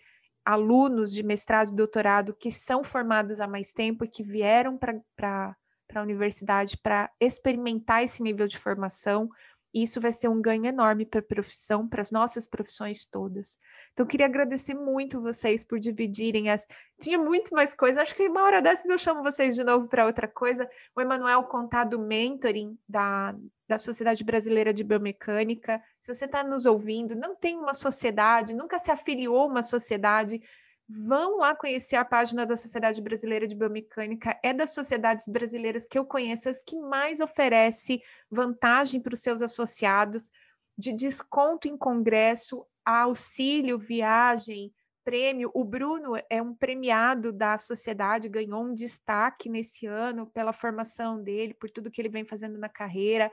A: alunos de mestrado e doutorado que são formados há mais tempo e que vieram para a universidade para experimentar esse nível de formação. E isso vai ser um ganho enorme para a profissão, para as nossas profissões todas. Então, eu queria agradecer muito vocês por dividirem as. Tinha muito mais coisa, acho que uma hora dessas eu chamo vocês de novo para outra coisa. O Emanuel contar do mentoring da, da Sociedade Brasileira de Biomecânica. Se você está nos ouvindo, não tem uma sociedade, nunca se afiliou a uma sociedade, vão lá conhecer a página da Sociedade Brasileira de Biomecânica. É das sociedades brasileiras que eu conheço as que mais oferece vantagem para os seus associados, de desconto em congresso, auxílio, viagem, prêmio. O Bruno é um premiado da sociedade, ganhou um destaque nesse ano pela formação dele, por tudo que ele vem fazendo na carreira.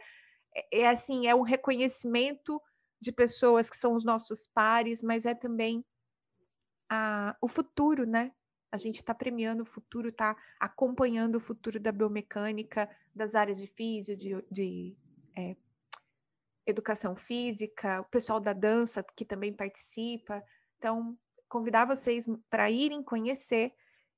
A: É, é assim, é um reconhecimento de pessoas que são os nossos pares, mas é também a, o futuro, né? A gente está premiando o futuro, está acompanhando o futuro da biomecânica, das áreas de físico, de, de é, educação física, o pessoal da dança que também participa. Então, convidar vocês para irem conhecer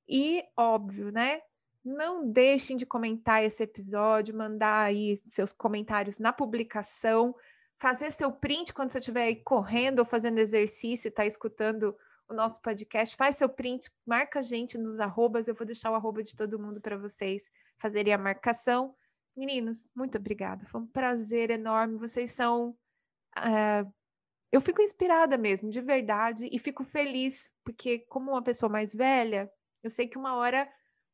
A: e, óbvio, né? Não deixem de comentar esse episódio, mandar aí seus comentários na publicação, fazer seu print quando você estiver aí correndo ou fazendo exercício e está escutando o nosso podcast, faz seu print, marca a gente nos arrobas, eu vou deixar o arroba de todo mundo para vocês fazerem a marcação. Meninos, muito obrigada, foi um prazer enorme, vocês são... Uh, eu fico inspirada mesmo, de verdade, e fico feliz, porque como uma pessoa mais velha, eu sei que uma hora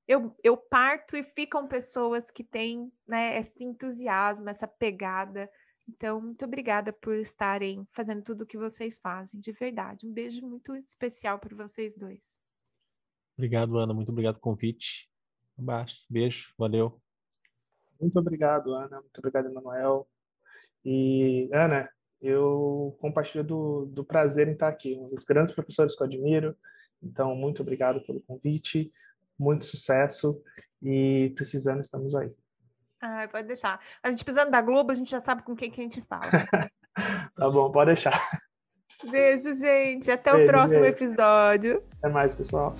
A: eu, eu parto e ficam pessoas que têm né, esse entusiasmo, essa pegada, então, muito obrigada por estarem fazendo tudo o que vocês fazem, de verdade. Um beijo muito especial para vocês dois.
C: Obrigado, Ana. Muito obrigado pelo convite. Abaixo. Beijo. Valeu.
B: Muito obrigado, Ana. Muito obrigado, Emanuel. E, Ana, eu compartilho do, do prazer em estar aqui. Um dos grandes professores que eu admiro. Então, muito obrigado pelo convite. Muito sucesso. E precisando, estamos aí.
A: Ah, pode deixar. A gente precisando da Globo, a gente já sabe com quem que a gente fala.
B: tá bom, pode deixar.
A: Beijo, gente. Até Beijo, o próximo episódio.
B: Até mais, pessoal.